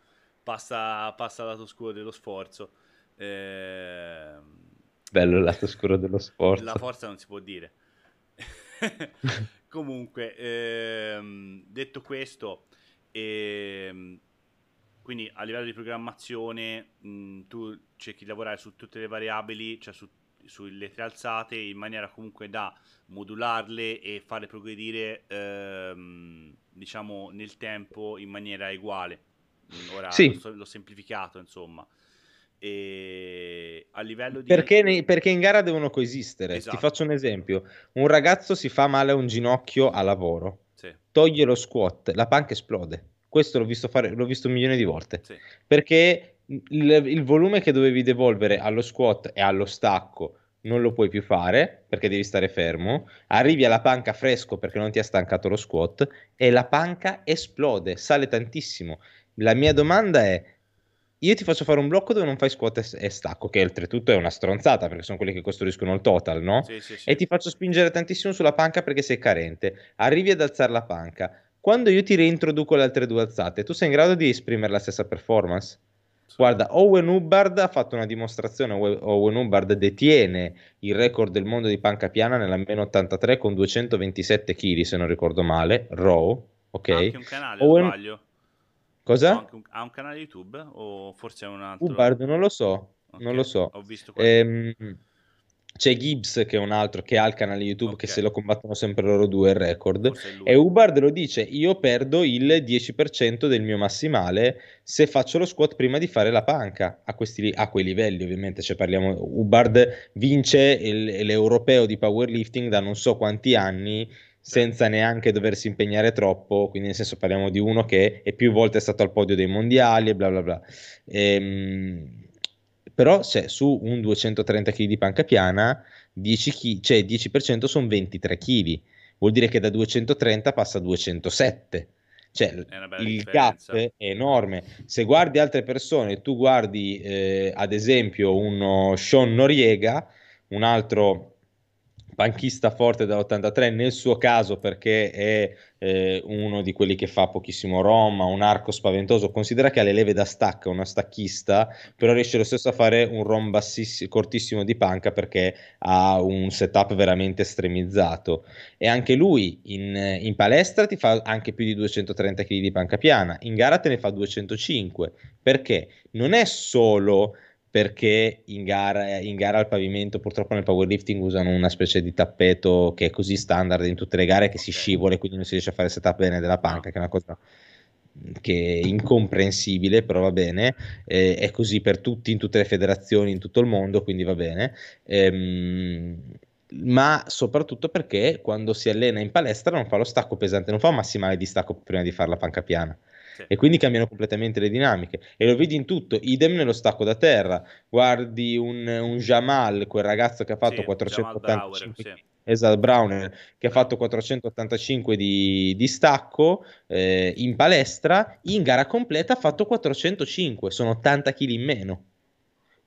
passa, passa al lato scuro dello sforzo. Eh, Bello il lato scuro dello sport. La forza non si può dire. Comunque, ehm, detto questo, ehm, quindi a livello di programmazione mh, tu cerchi di lavorare su tutte le variabili, cioè su, sulle tre alzate in maniera comunque da modularle e farle progredire ehm, diciamo nel tempo in maniera uguale. Ora sì. l'ho, l'ho semplificato, insomma. E a livello di... Perché, ne, perché in gara devono coesistere. Esatto. Ti faccio un esempio. Un ragazzo si fa male a un ginocchio a lavoro, sì. toglie lo squat, la panca esplode. Questo l'ho visto fare, l'ho visto un milione di volte. Sì. Perché il, il volume che dovevi devolvere allo squat e allo stacco non lo puoi più fare perché devi stare fermo, arrivi alla panca fresco perché non ti ha stancato lo squat e la panca esplode, sale tantissimo. La mia domanda è io ti faccio fare un blocco dove non fai squat e stacco, che oltretutto è una stronzata perché sono quelli che costruiscono il total, no? Sì, sì, sì. E ti faccio spingere tantissimo sulla panca perché sei carente. Arrivi ad alzare la panca. Quando io ti reintroduco le altre due alzate, tu sei in grado di esprimere la stessa performance? Guarda, Owen Hubbard ha fatto una dimostrazione. Owen Hubbard detiene il record del mondo di panca piana nella meno 83 con 227 kg, se non ricordo male. Raw, ok? Anche un canale, Owen... sbaglio. Cosa? Ha un, ha un canale YouTube o forse è un altro? Hubbard, non lo so, okay. non lo so. Ho visto ehm, c'è Gibbs che è un altro che ha il canale YouTube okay. che se lo combattono sempre loro due il record. E Hubbard lo dice io perdo il 10% del mio massimale se faccio lo squat prima di fare la panca. A, questi, a quei livelli ovviamente. Cioè parliamo Hubbard vince il, l'europeo di powerlifting da non so quanti anni senza neanche doversi impegnare troppo, quindi nel senso parliamo di uno che è più volte stato al podio dei mondiali e bla bla bla. Ehm, però se su un 230 kg di panca piana, 10 kg, cioè 10% sono 23 kg, vuol dire che da 230 passa a 207. Cioè, il gap è enorme. Se guardi altre persone, tu guardi eh, ad esempio uno Sean Noriega, un altro panchista forte dall'83 nel suo caso perché è eh, uno di quelli che fa pochissimo Roma, un arco spaventoso, considera che ha le leve da stacca, una stacchista, però riesce lo stesso a fare un rom bassissimo, cortissimo di panca perché ha un setup veramente estremizzato. E anche lui in, in palestra ti fa anche più di 230 kg di panca piana, in gara te ne fa 205 perché non è solo perché in gara, in gara, al pavimento purtroppo nel powerlifting usano una specie di tappeto che è così standard in tutte le gare che si scivola e quindi non si riesce a fare il setup bene della panca, che è una cosa che è incomprensibile, però va bene, eh, è così per tutti in tutte le federazioni in tutto il mondo, quindi va bene. Ehm, ma soprattutto perché quando si allena in palestra non fa lo stacco pesante, non fa un massimale di stacco prima di fare la panca piana sì. e quindi cambiano completamente le dinamiche e lo vedi in tutto, idem nello stacco da terra, guardi un, un Jamal, quel ragazzo che ha fatto sì, 485 Brauer, sì. Esatto, Browner che ha fatto 485 di, di stacco eh, in palestra, in gara completa ha fatto 405, sono 80 kg in meno.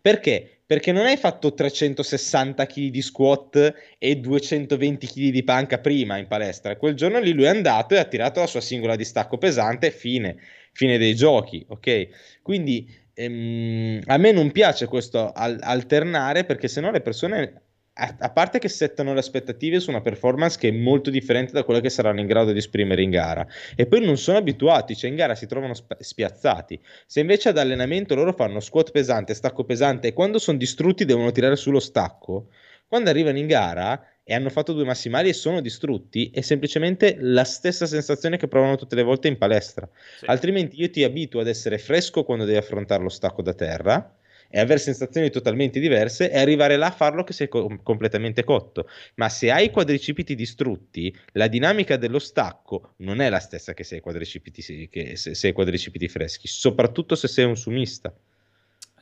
Perché? Perché non hai fatto 360 kg di squat e 220 kg di panca prima in palestra. Quel giorno lì lui è andato e ha tirato la sua singola di stacco pesante, fine, fine dei giochi, ok? Quindi ehm, a me non piace questo al- alternare perché sennò le persone a, parte che settano le aspettative su una performance che è molto differente da quella che saranno in grado di esprimere in gara e poi non sono abituati, cioè in gara si trovano sp- spiazzati. Se invece ad allenamento loro fanno squat pesante, stacco pesante e quando sono distrutti devono tirare sullo stacco, quando arrivano in gara e hanno fatto due massimali e sono distrutti, è semplicemente la stessa sensazione che provano tutte le volte in palestra. Sì. Altrimenti io ti abituo ad essere fresco quando devi affrontare lo stacco da terra e avere sensazioni totalmente diverse e arrivare là a farlo che sei co- completamente cotto. Ma se hai i quadricipiti distrutti, la dinamica dello stacco non è la stessa che se hai quadricipiti, che se, se hai quadricipiti freschi, soprattutto se sei un sumista.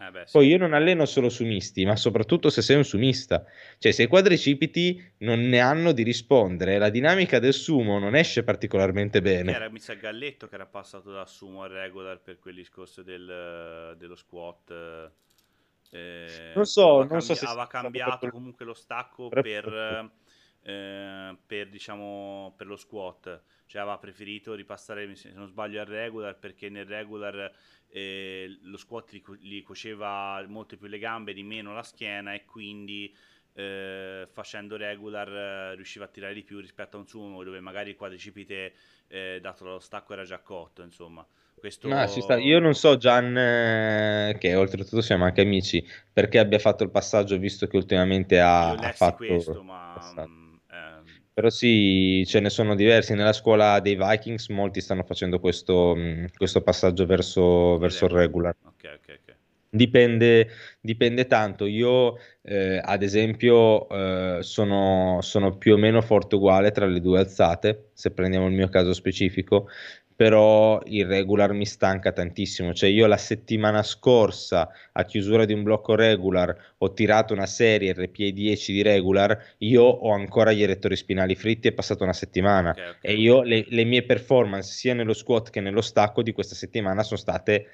Eh beh, sì. Poi io non alleno solo sumisti, ma soprattutto se sei un sumista. Cioè, se i quadricipiti non ne hanno di rispondere, la dinamica del sumo non esce particolarmente bene. Era mi sa Galletto che era passato da sumo a regular per quel discorso del, dello squat. Eh, non so, non cambi- so se aveva cambiato comunque lo stacco per, eh, per, diciamo, per lo squat. Cioè aveva preferito ripassare, se non sbaglio, al regular perché nel regular eh, lo squat gli, gli cuoceva molto più le gambe, di meno la schiena e quindi eh, facendo regular eh, riusciva a tirare di più rispetto a un sumo dove magari il quadricipite eh, dato lo stacco era già cotto insomma questo... No, Io non so Gian, eh, che oltretutto siamo anche amici, perché abbia fatto il passaggio visto che ultimamente ha, ha fatto questo, ma però sì, ce ne sono diversi. Nella scuola dei Vikings molti stanno facendo questo, mm, questo passaggio verso, verso il regular. Ok, ok, ok. Dipende, dipende tanto. Io, eh, ad esempio, eh, sono, sono più o meno forte uguale tra le due alzate, se prendiamo il mio caso specifico però il regular mi stanca tantissimo. Cioè, io la settimana scorsa, a chiusura di un blocco regular, ho tirato una serie RPA 10 di regular, io ho ancora gli erettori spinali fritti, è passata una settimana okay, okay. e io le, le, mie performance sia nello squat che nello stacco di questa settimana sono state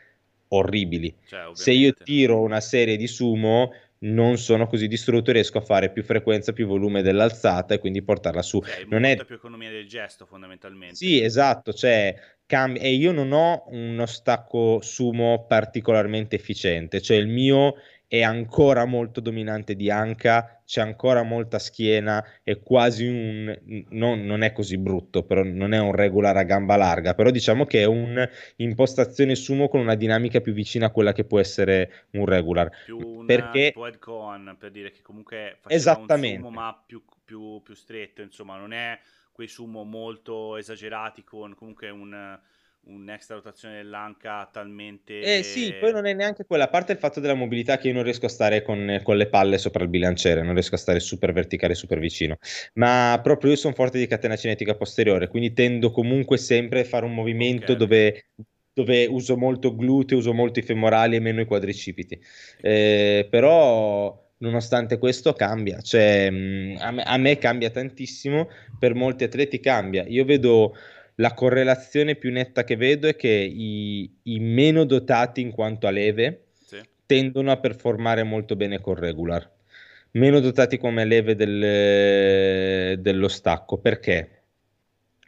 orribili. Cioè, Se io tiro una serie di sumo non sono così distrutto riesco a fare più frequenza, più volume dell'alzata e quindi portarla su. Okay, non è più economia del gesto fondamentalmente. Sì, esatto, cioè cambia e io non ho uno stacco sumo particolarmente efficiente, cioè il mio è ancora molto dominante di anca, c'è ancora molta schiena, è quasi un, non, non, è così brutto, però non è un regular a gamba larga, però diciamo che è un'impostazione sumo con una dinamica più vicina a quella che può essere un regular. Più un perché... Cohen, per dire che comunque Esattamente. sumo ma più, più, più stretto, insomma non è quei sumo molto esagerati con comunque un un'extra rotazione dell'anca talmente... Eh sì, poi non è neanche quella, a parte il fatto della mobilità che io non riesco a stare con, con le palle sopra il bilanciere, non riesco a stare super verticale, super vicino, ma proprio io sono forte di catena cinetica posteriore, quindi tendo comunque sempre a fare un movimento okay. dove dove uso molto gluteo, uso molto i femorali e meno i quadricipiti. Eh, però nonostante questo cambia, cioè a me, a me, cambia tantissimo, per molti atleti cambia. Io vedo la correlazione più netta che vedo è che i, i meno dotati in quanto a leve sì. tendono a performare molto bene con regular, meno dotati come leve del, dello stacco. Perché?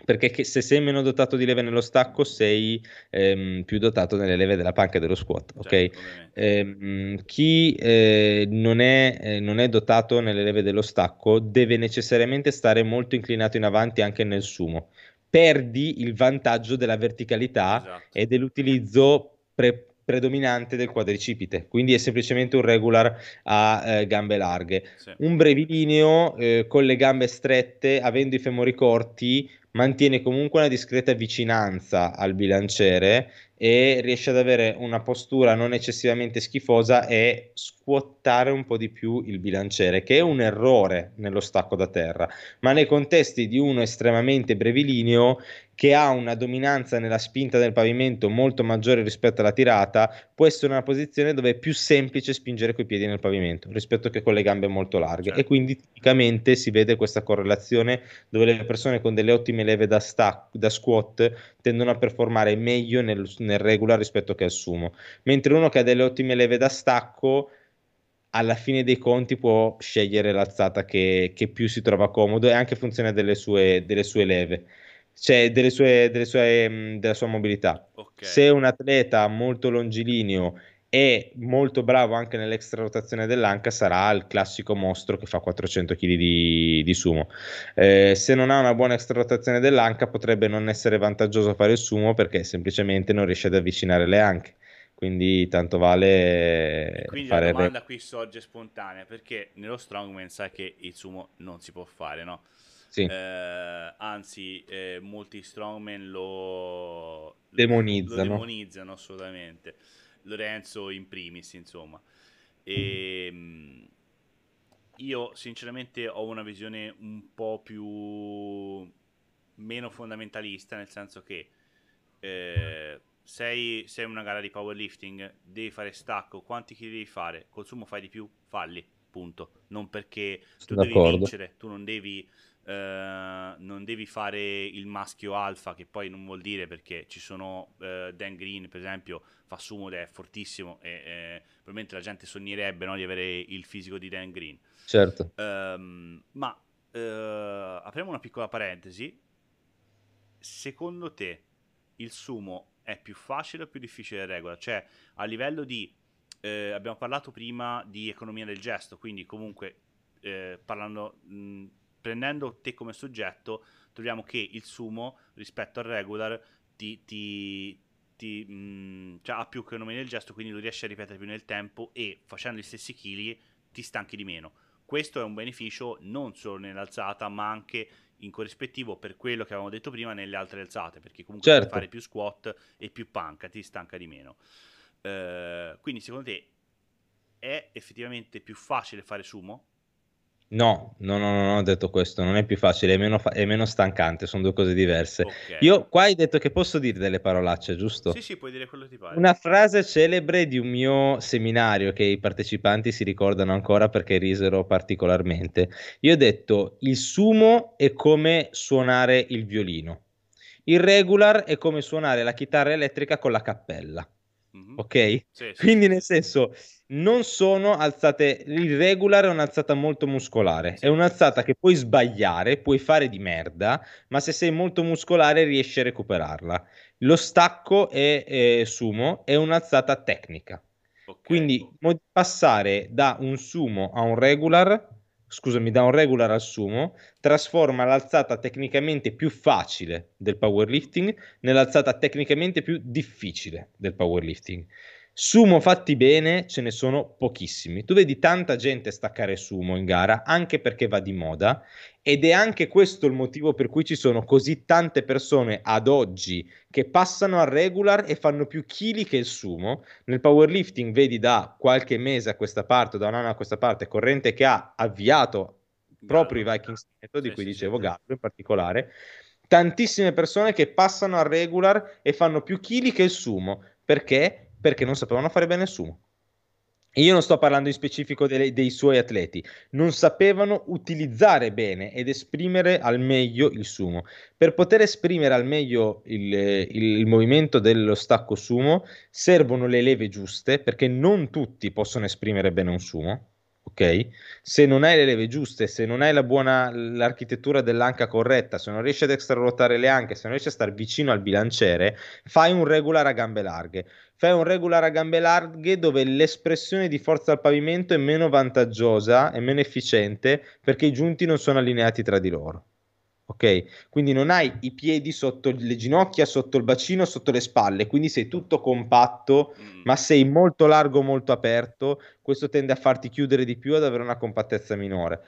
Perché se sei meno dotato di leve nello stacco, sei ehm, più dotato nelle leve della panca e dello squat. Certo, ehm, chi eh, non, è, eh, non, è, dotato nelle leve dello stacco deve necessariamente stare molto inclinato in avanti anche nel sumo perdi il vantaggio della verticalità esatto. e dell'utilizzo pre- predominante del quadricipite, quindi è semplicemente un regular a eh, gambe larghe. Sì. Un brevilineo eh, con le gambe strette, avendo i femori corti, mantiene comunque una discreta vicinanza al bilanciere e riesce ad avere una postura non eccessivamente schifosa e scuottare un po' di più il bilanciere, che è un errore nello stacco da terra, ma nei contesti di uno estremamente brevilineo che ha una dominanza nella spinta del pavimento molto maggiore rispetto alla tirata, può essere una posizione dove è più semplice spingere coi piedi nel pavimento rispetto che con le gambe molto larghe certo. e quindi tipicamente si vede questa correlazione dove le persone con delle ottime leve da, stack, da squat tendono a performare meglio nel, nel regular rispetto che al sumo, mentre uno che ha delle ottime leve da stacco alla fine dei conti può scegliere l'alzata che, che più si trova comodo e anche funzione delle sue, delle sue leve cioè delle sue, delle sue, della sua mobilità. Okay. Se un atleta molto longilineo e molto bravo anche nell'extra rotazione dell'anca, sarà il classico mostro che fa 400 kg di, di sumo. Eh, se non ha una buona extra rotazione dell'anca, potrebbe non essere vantaggioso fare il sumo perché semplicemente non riesce ad avvicinare le anche. Quindi tanto vale. quindi fare la domanda re... qui sorge spontanea perché nello strongman sai che il sumo non si può fare, no? Sì. Eh, anzi, eh, molti strongman lo demonizzano. lo demonizzano assolutamente. Lorenzo in primis, insomma. E ehm, io sinceramente ho una visione un po' più meno fondamentalista, nel senso che eh, sei, sei una gara di powerlifting, devi fare stacco, quanti chili devi fare? Col sumo fai di più? Falli, punto. Non perché tu devi vincere, tu non devi Uh, non devi fare il maschio alfa, che poi non vuol dire perché ci sono uh, Dan Green, per esempio, fa sumo ed è fortissimo e eh, probabilmente la gente sognerebbe no, di avere il fisico di Dan Green. Certo. Um, ma uh, apriamo una piccola parentesi. Secondo te il sumo è più facile o più difficile del regola? Cioè, a livello di... abbiamo parlato prima di economia del gesto, quindi comunque parlando... Mh, prendendo te come soggetto, troviamo che il sumo rispetto al regular ti, ti, ti mh, mm, cioè ha più economia del gesto, quindi lo riesci a ripetere più nel tempo e facendo gli stessi chili ti stanchi di meno. Questo è un beneficio non solo nell'alzata, ma anche in corrispettivo per quello che avevamo detto prima nelle altre alzate, perché comunque certo. fare più squat e più panca ti stanca di meno. Uh, quindi secondo te è effettivamente più facile fare sumo? No, no, no, non ho detto questo, non è più facile, è meno, fa- è meno stancante, sono due cose diverse. Okay. Io qua hai detto che posso dire delle parolacce, giusto? Sì, sì, puoi dire quello che ti pare. Una frase celebre di un mio seminario che i partecipanti si ricordano ancora perché risero particolarmente. Io ho detto, il sumo è come suonare il violino, il regular è come suonare la chitarra elettrica con la cappella. Mm-hmm. Ok? Sì, sì, Quindi, nel senso, non sono alzate. Il regular è un'alzata molto muscolare. Sì. È un'alzata che puoi sbagliare, puoi fare di merda, ma se sei molto muscolare riesci a recuperarla. Lo stacco è, è sumo, è un'alzata tecnica. Okay. Quindi passare da un sumo a un regular scusami, da un regular al sumo, trasforma l'alzata tecnicamente più facile del powerlifting nell'alzata tecnicamente più difficile del powerlifting. Sumo fatti bene ce ne sono pochissimi. Tu vedi tanta gente staccare sumo in gara anche perché va di moda ed è anche questo il motivo per cui ci sono così tante persone ad oggi che passano al regular e fanno più chili che il sumo. Nel powerlifting vedi da qualche mese a questa parte, da un anno a questa parte, corrente che ha avviato proprio i Vikings di cui dicevo Gallo in particolare, tantissime persone che passano al regular e fanno più chili che il sumo. Perché? Perché non sapevano fare bene il sumo. Io non sto parlando in specifico dei, dei, suoi atleti, non sapevano utilizzare bene ed esprimere al meglio il sumo. Per poter esprimere al meglio il, il, il, movimento dello stacco sumo servono le leve giuste, perché non tutti possono esprimere bene un sumo ok? Se non hai le leve giuste, se non hai la buona, l'architettura dell'anca corretta, se non riesci ad extraruotare le anche, se non riesci a stare vicino al bilanciere, fai un regular a gambe larghe. Fai un regular a gambe larghe dove l'espressione di forza al pavimento è meno vantaggiosa e meno efficiente perché i giunti non sono allineati tra di loro ok? Quindi non hai i piedi sotto le ginocchia, sotto il bacino, sotto le spalle, quindi sei tutto compatto, mm. ma sei molto largo, molto aperto. Questo tende a farti chiudere di più ad avere una compattezza minore.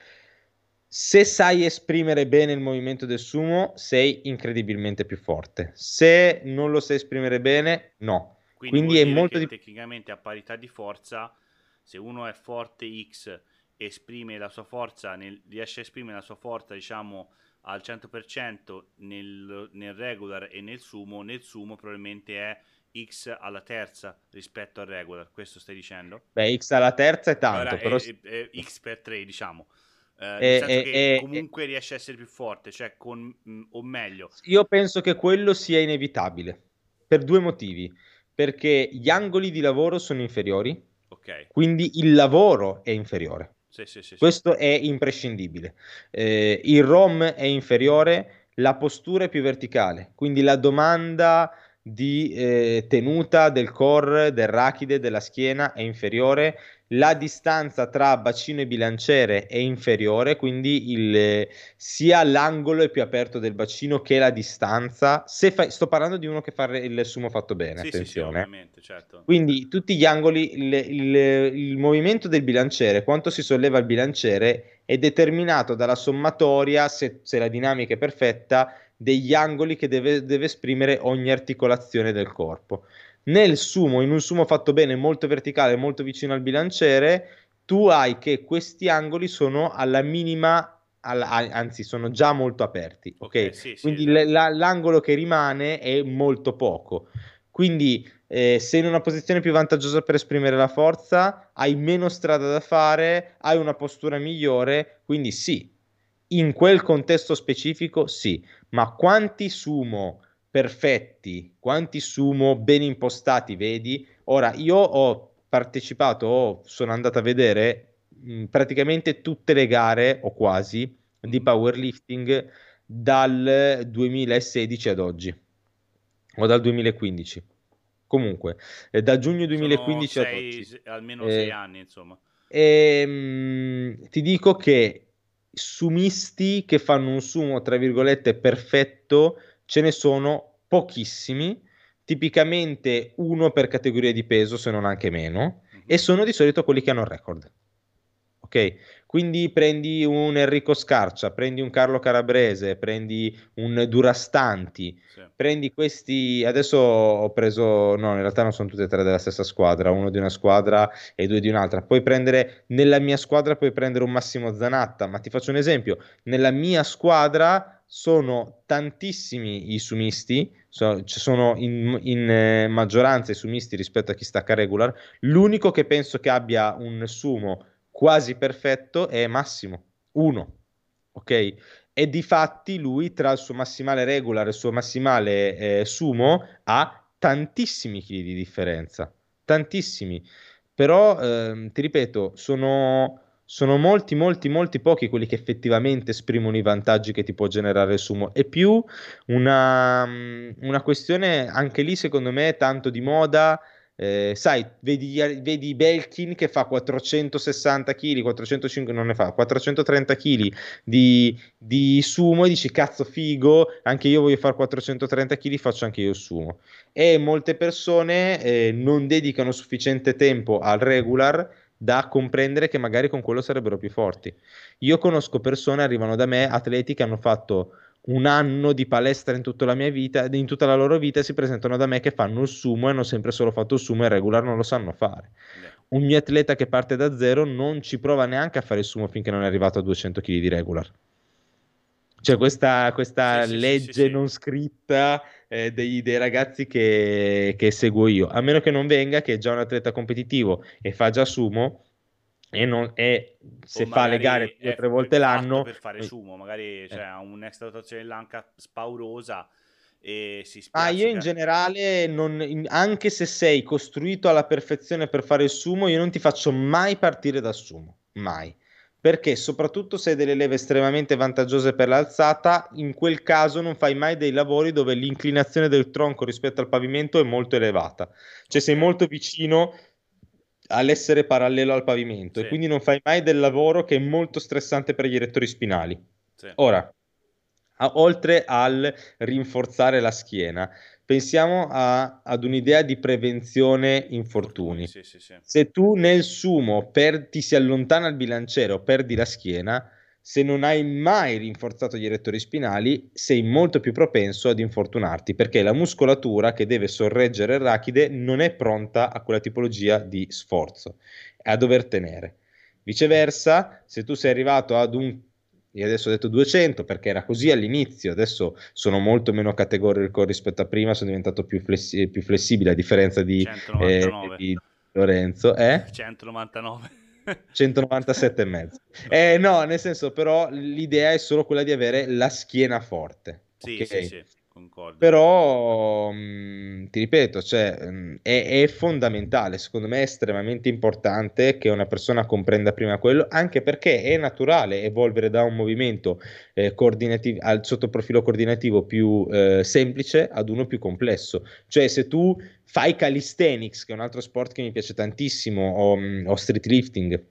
Se sai esprimere bene il movimento del sumo, sei incredibilmente più forte. Se non lo sai esprimere bene, no. Quindi, quindi è molto di... tecnicamente a parità di forza, se uno è forte X esprime la sua forza, nel, riesce a esprimere la sua forza, diciamo, al 100% nel, nel regular e nel sumo, nel sumo probabilmente è X alla terza rispetto al regular, questo stai dicendo? Beh, X alla terza è tanto, allora, però... È, è, è X per 3, diciamo. Eh, nel senso che comunque riesce a essere più forte, cioè con, mm, o meglio. Io penso che quello sia inevitabile, per due motivi. Perché gli angoli di lavoro sono inferiori, okay. quindi il lavoro è inferiore. Sì, sì, sì, Questo è imprescindibile. Eh, il ROM è inferiore, la postura è più verticale, quindi la domanda di eh, tenuta del core, del rachide, della schiena è inferiore, la distanza tra bacino e bilanciere è inferiore, quindi il, sia l'angolo è più aperto del bacino che la distanza. Se fai, sto parlando di uno che fa il sumo fatto bene, sì, attenzione. Sì, sì, certo. Quindi tutti gli angoli, il, il, il movimento del bilanciere, quanto si solleva il bilanciere, è determinato dalla sommatoria, se, se la dinamica è perfetta, degli angoli che deve, deve esprimere ogni articolazione del corpo. Nel sumo, in un sumo fatto bene, molto verticale, molto vicino al bilanciere, tu hai che questi angoli sono alla minima anzi sono già molto aperti, ok? okay sì, Quindi sì, l- l'angolo che rimane è molto poco. Quindi eh, sei in una posizione più vantaggiosa per esprimere la forza, hai meno strada da fare, hai una postura migliore, quindi sì, in quel contesto specifico sì, ma quanti sumo perfetti, quanti sumo ben impostati vedi? Ora, io ho partecipato, sono andato a vedere mh, praticamente tutte le gare, o quasi, di powerlifting dal 2016 ad oggi, o dal 2015 Comunque, eh, da giugno 2015 sei, ad oggi. Almeno eh, sei anni, insomma. E, ehm, mh, ti dico che sumisti che fanno un sumo, tra virgolette, perfetto, ce ne sono pochissimi, tipicamente uno per categoria di peso, se non anche meno, e sono di solito quelli che hanno il record. Ok? Quindi prendi un Enrico Scarcia, prendi un Carlo Carabrese, prendi un Durastanti, sì. prendi questi. Adesso ho preso, no, in realtà non sono tutti e tre della stessa squadra, uno di una squadra e due di un'altra. Puoi prendere nella mia squadra, puoi prendere un Massimo Zanatta, ma ti faccio un esempio: nella mia squadra sono tantissimi i sumisti, so, ci sono in, in eh, maggioranza i sumisti rispetto a chi stacca regular. L'unico che penso che abbia un sumo quasi perfetto è Massimo, 1, ok? E di fatti lui tra il suo massimale regular e il suo massimale eh, sumo ha tantissimi chili di differenza, tantissimi. Però, ehm, ti ripeto, sono, sono molti, molti, molti pochi quelli che effettivamente esprimono i vantaggi che ti può generare il sumo. È più una, una questione, anche lì secondo me, tanto di moda eh, sai, vedi, vedi, Belkin che fa 460 kg, 405 non ne fa, 430 kg di, di, sumo e dici cazzo figo, anche io voglio fare 430 kg, faccio anche io il sumo. E molte persone eh, non dedicano sufficiente tempo al regular da comprendere che magari con quello sarebbero più forti. Io conosco persone, arrivano da me, atleti che hanno fatto un anno di palestra in tutta la mia vita, in tutta la loro vita, si presentano da me che fanno il sumo e hanno sempre solo fatto il sumo e regular non lo sanno fare. Un mio atleta che parte da zero non ci prova neanche a fare il sumo finché non è arrivato a 200 kg di regular. C'è questa, questa sì, legge sì, sì, non scritta eh, dei, dei, ragazzi che, che seguo io, a meno che non venga che è già un atleta competitivo e fa già sumo, e, non, e se fa le gare due o tre volte l'anno per fare sumo magari cioè, ha un'extra dotazione dell'anca spaurosa e si spiace ah io in generale non, anche se sei costruito alla perfezione per fare il sumo io non ti faccio mai partire dal sumo mai. Perché soprattutto se hai delle leve estremamente vantaggiose per l'alzata, in quel caso non fai mai dei lavori dove l'inclinazione del tronco rispetto al pavimento è molto elevata. Cioè sei molto vicino all'essere parallelo al pavimento sì. e quindi non fai mai del lavoro che è molto stressante per gli rettori spinali. Sì. Ora, a, oltre al rinforzare la schiena, pensiamo a, ad un'idea di prevenzione infortuni. Sì, Se tu nel sumo per, ti si allontana il bilanciere o perdi la schiena, se non hai mai rinforzato gli erettori spinali, sei molto più propenso ad infortunarti perché la muscolatura che deve sorreggere il rachide non è pronta a quella tipologia di sforzo, è a dover tenere. Viceversa, se tu sei arrivato ad un io adesso ho detto 200 perché era così all'inizio, adesso sono molto meno categorico rispetto a prima, sono diventato più, flessi- più flessibile a differenza di, eh, di Lorenzo. Eh? 199. 197 e mezzo. Eh, no, nel senso, però l'idea è solo quella di avere la schiena forte. Sì, okay? sì, sì. Concordo. Però mh, mm, ti ripeto, cioè, mh, mm, è, è, fondamentale, secondo me è estremamente importante che una persona comprenda prima quello, anche perché è naturale evolvere da un movimento eh, coordinativo al sottoprofilo coordinativo più eh, semplice ad uno più complesso. Cioè, se tu fai calisthenics, che è un altro sport che mi piace tantissimo, o, mm, o street lifting,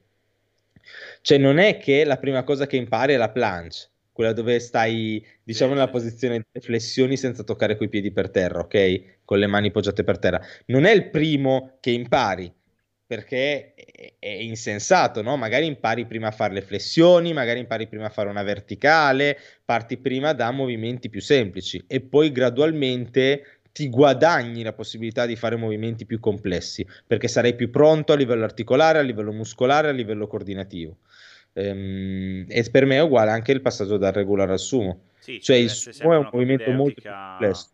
cioè non è che la prima cosa che impari è la planche quella dove stai, diciamo, nella posizione di flessioni senza toccare coi piedi per terra, ok? Con le mani poggiate per terra. Non è il primo che impari, perché è insensato, no? Magari impari prima a fare le flessioni, magari impari prima a fare una verticale, parti prima da movimenti più semplici e poi gradualmente ti guadagni la possibilità di fare movimenti più complessi, perché sarai più pronto a livello articolare, a livello muscolare, a livello coordinativo. Ehm, e per me è uguale anche il passaggio dal regular al sumo. Sì, cioè il sumo è un movimento molto complesso.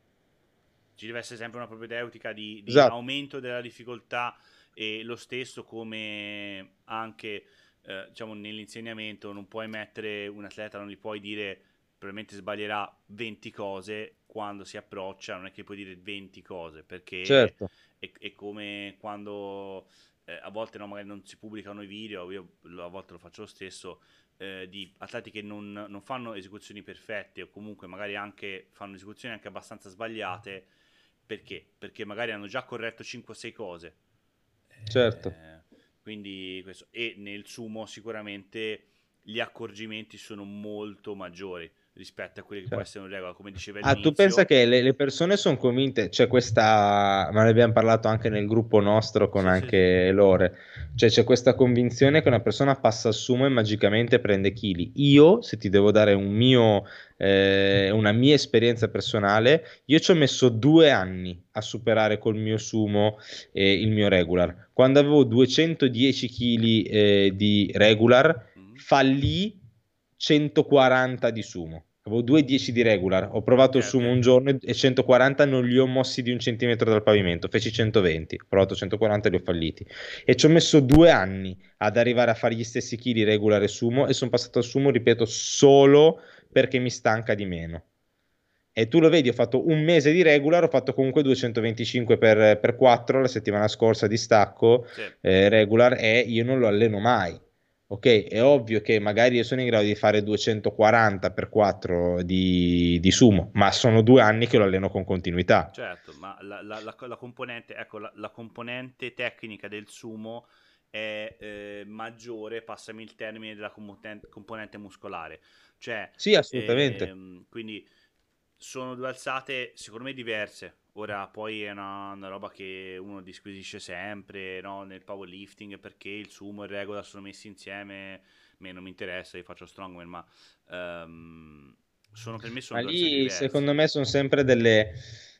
Ci deve essere sempre una propedeutica di, di esatto. aumento della difficoltà e lo stesso come anche eh, diciamo nell'insegnamento non puoi mettere un atleta, non gli puoi dire probabilmente sbaglierà 20 cose quando si approccia, non è che puoi dire 20 cose, perché certo. è, è, come quando eh, a volte no, magari non si pubblicano i video, io a volte lo faccio lo stesso, eh, di atleti che non, non, fanno esecuzioni perfette o comunque magari anche fanno esecuzioni anche abbastanza sbagliate, perché? Perché magari hanno già corretto 5 o 6 cose. Certo. Eh, quindi questo. E nel sumo sicuramente gli accorgimenti sono molto maggiori rispetto a quelli che certo. può essere un regola, come diceva Ah, tu pensa che le, le persone sono convinte, c'è questa, ma ne abbiamo parlato anche nel gruppo nostro con sì, anche sì. Lore, cioè c'è questa convinzione che una persona passa al sumo e magicamente prende chili. Io, se ti devo dare un mio, eh, una mia esperienza personale, io ci ho messo due anni a superare col mio sumo eh, il mio regular. Quando avevo 210 kg eh, di regular, mm. fallì 140 di sumo. Avevo 2,10 di regular, ho provato il sumo un giorno e 140 non li ho mossi di un centimetro dal pavimento, feci 120, ho provato 140 e li ho falliti. E ci ho messo due anni ad arrivare a fare gli stessi chili regular e sumo e sono passato al sumo, ripeto, solo perché mi stanca di meno. E tu lo vedi, ho fatto un mese di regular, ho fatto comunque 225 per, per 4 la settimana scorsa di stacco sì. eh, regular e io non lo alleno mai ok, è ovvio che magari io sono in grado di fare 240 per 4 di, di sumo, ma sono due anni che lo alleno con continuità. Certo, ma la, la, la, la componente, ecco, la, componente tecnica del sumo è eh, maggiore, passami il termine, della componente, componente muscolare. Cioè, sì, assolutamente. Ehm, quindi sono due alzate, secondo me, diverse. Ora poi è una, una roba che uno disquisisce sempre no? nel powerlifting perché il sumo e il regola sono messi insieme. A me non mi interessa, io faccio strongman, ma um, sono per me sono ma lì secondo me sono sempre delle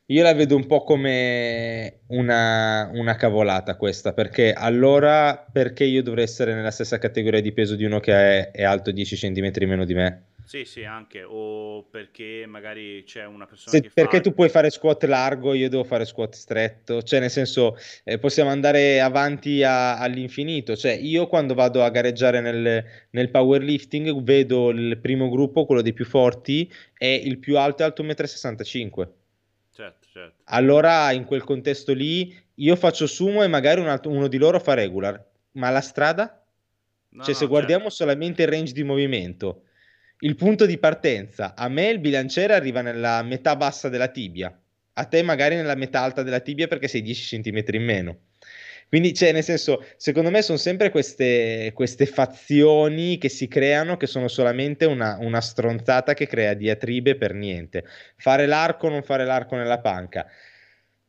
io la vedo un po' come una, una, cavolata questa, perché allora perché io dovrei essere nella stessa categoria di peso di uno che è, è alto 10 cm meno di me? Sì, sì, anche, o perché magari c'è una persona Se, che Perché fa... tu puoi fare squat largo, io devo fare squat stretto, cioè nel senso eh, possiamo andare avanti a, all'infinito, cioè io quando vado a gareggiare nel, nel powerlifting vedo il primo gruppo, quello dei più forti, e il più alto è alto 1,65 m. Certo, certo. Allora in quel contesto lì io faccio sumo e magari un altro, uno di loro fa regular, ma la strada? No, cioè no, se guardiamo certo. solamente il range di movimento il punto di partenza. A me il bilanciere arriva nella metà bassa della tibia, a te magari nella metà alta della tibia perché sei 10 cm in meno. Quindi, cioè, nel senso, secondo me sono sempre queste, queste fazioni che si creano che sono solamente una, una stronzata che crea diatribe per niente. Fare l'arco non fare l'arco nella panca.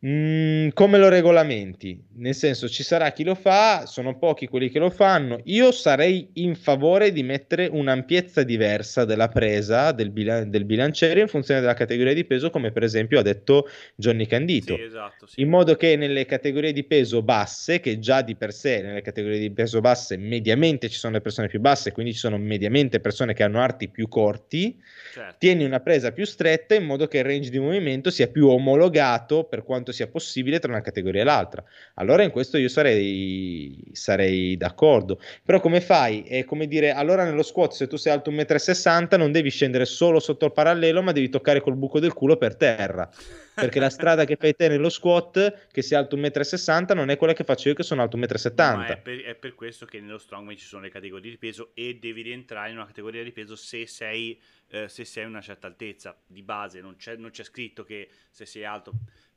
Mm, come lo regolamenti? Nel senso, ci sarà chi lo fa, sono pochi quelli che lo fanno. Io sarei in favore di mettere un'ampiezza diversa della presa del, bilan- del bilanciere in funzione della categoria di peso, come per esempio ha detto Johnny Candito. Sì, esatto, sì. In modo che nelle categorie di peso basse, che già di per sé nelle categorie di peso basse mediamente ci sono le persone più basse, quindi ci sono mediamente persone che hanno arti più corti, certo. tieni una presa più stretta in modo che il range di movimento sia più omologato per quanto quanto sia possibile tra una categoria e l'altra. Allora in questo io sarei, sarei d'accordo. Però come fai? È come dire, allora nello squat se tu sei alto 1,60 m non devi scendere solo sotto il parallelo, ma devi toccare col buco del culo per terra. Perché la strada che fai te nello squat, che sei alto 1,60 m, non è quella che faccio io che sono alto 1,70 m. È per, è per questo che nello strongman ci sono le categorie di peso e devi rientrare in una categoria di peso se sei, eh, se sei una certa altezza. Di base non c'è, non c'è scritto che se sei alto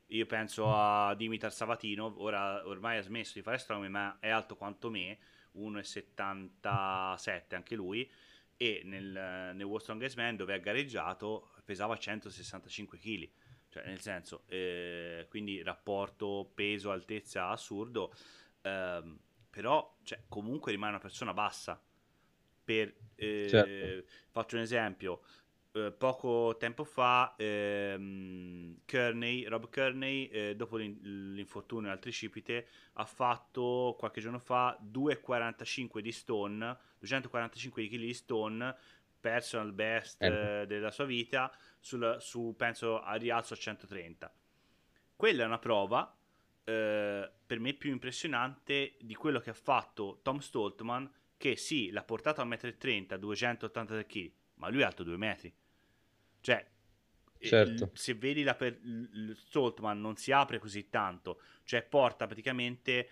io penso a Dimitar Savatino, ora ormai ha smesso di fare strongman, ma è alto quanto me, 1,77 anche lui, e nel, nel World Strongest Man dove ha gareggiato pesava 165 kg, cioè nel senso, eh, quindi rapporto peso-altezza assurdo, ehm, però cioè, comunque rimane una persona bassa. Per, eh, certo. Faccio un esempio, eh, poco tempo fa ehm, Kearney, Rob Kearney eh, dopo l'infortunio al tricipite ha fatto qualche giorno fa 2,45 di stone 245 kg di stone personal best eh. della sua vita sul, su penso a rialzo a 130 quella è una prova eh, per me più impressionante di quello che ha fatto Tom Stoltman che sì l'ha portato a 1,30 m 283 kg ma lui è alto 2 metri cioè certo. se vedi la per, Stoltman non si apre così tanto, cioè porta praticamente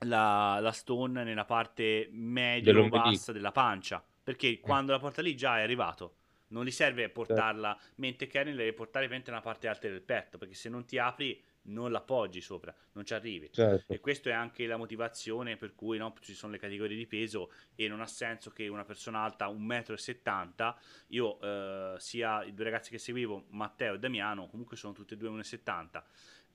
la, la stone nella parte medio-bassa della pancia, perché eh. quando la porta lì già è arrivato. Non gli serve portarla, certo. mentre Karen deve portare nella parte alta del petto, perché se non ti apri non l'appoggi sopra, non ci arrivi. Certo. E questa è anche la motivazione per cui no, ci sono le categorie di peso e non ha senso che una persona alta 1,70 m, io eh, sia i due ragazzi che seguivo, Matteo e Damiano, comunque sono tutti e due 1,70 m.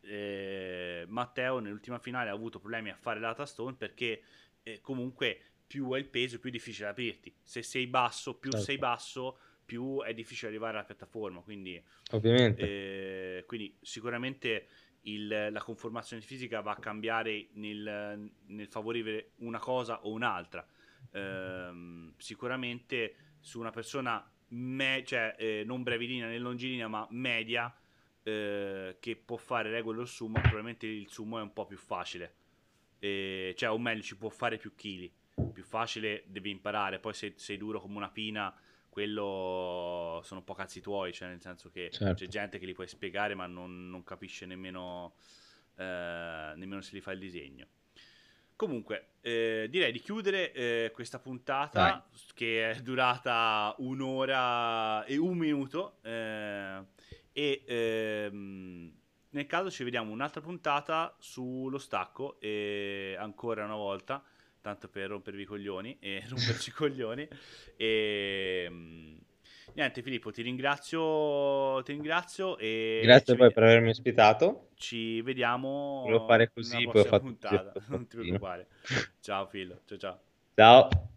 Eh, Matteo nell'ultima finale ha avuto problemi a fare la stone perché eh, comunque più è il peso più è difficile aprirti. Se sei basso, più certo. sei basso, più è difficile arrivare alla piattaforma. Quindi, Ovviamente. Eh, quindi sicuramente il, la conformazione fisica va a cambiare nel, nel favorire una cosa o un'altra. Eh, sicuramente su una persona me- cioè, eh, non brevilinea né longilinea ma media eh, che può fare regole o sumo, probabilmente il sumo è un po' più facile. cioè, o meglio, ci può fare più chili. Più facile devi imparare, poi se sei duro come una pina quello sono un po' cazzi tuoi, cioè nel senso che certo. c'è gente che li puoi spiegare ma non, non capisce nemmeno, eh, nemmeno se li fa il disegno. Comunque, eh, direi di chiudere eh, questa puntata Dai. che è durata un'ora e un minuto eh, e ehm, nel caso ci vediamo un'altra puntata sullo stacco e ancora una volta tanto per rompervi i coglioni e romperci i coglioni. E mm, niente, Filippo, ti ringrazio. Ti ringrazio e Grazie a voi per avermi ospitato. Ci vediamo. Volevo fare così, poi ho fatto puntata. Non ti preoccupare. ciao, Filo. Ciao, ciao. Ciao.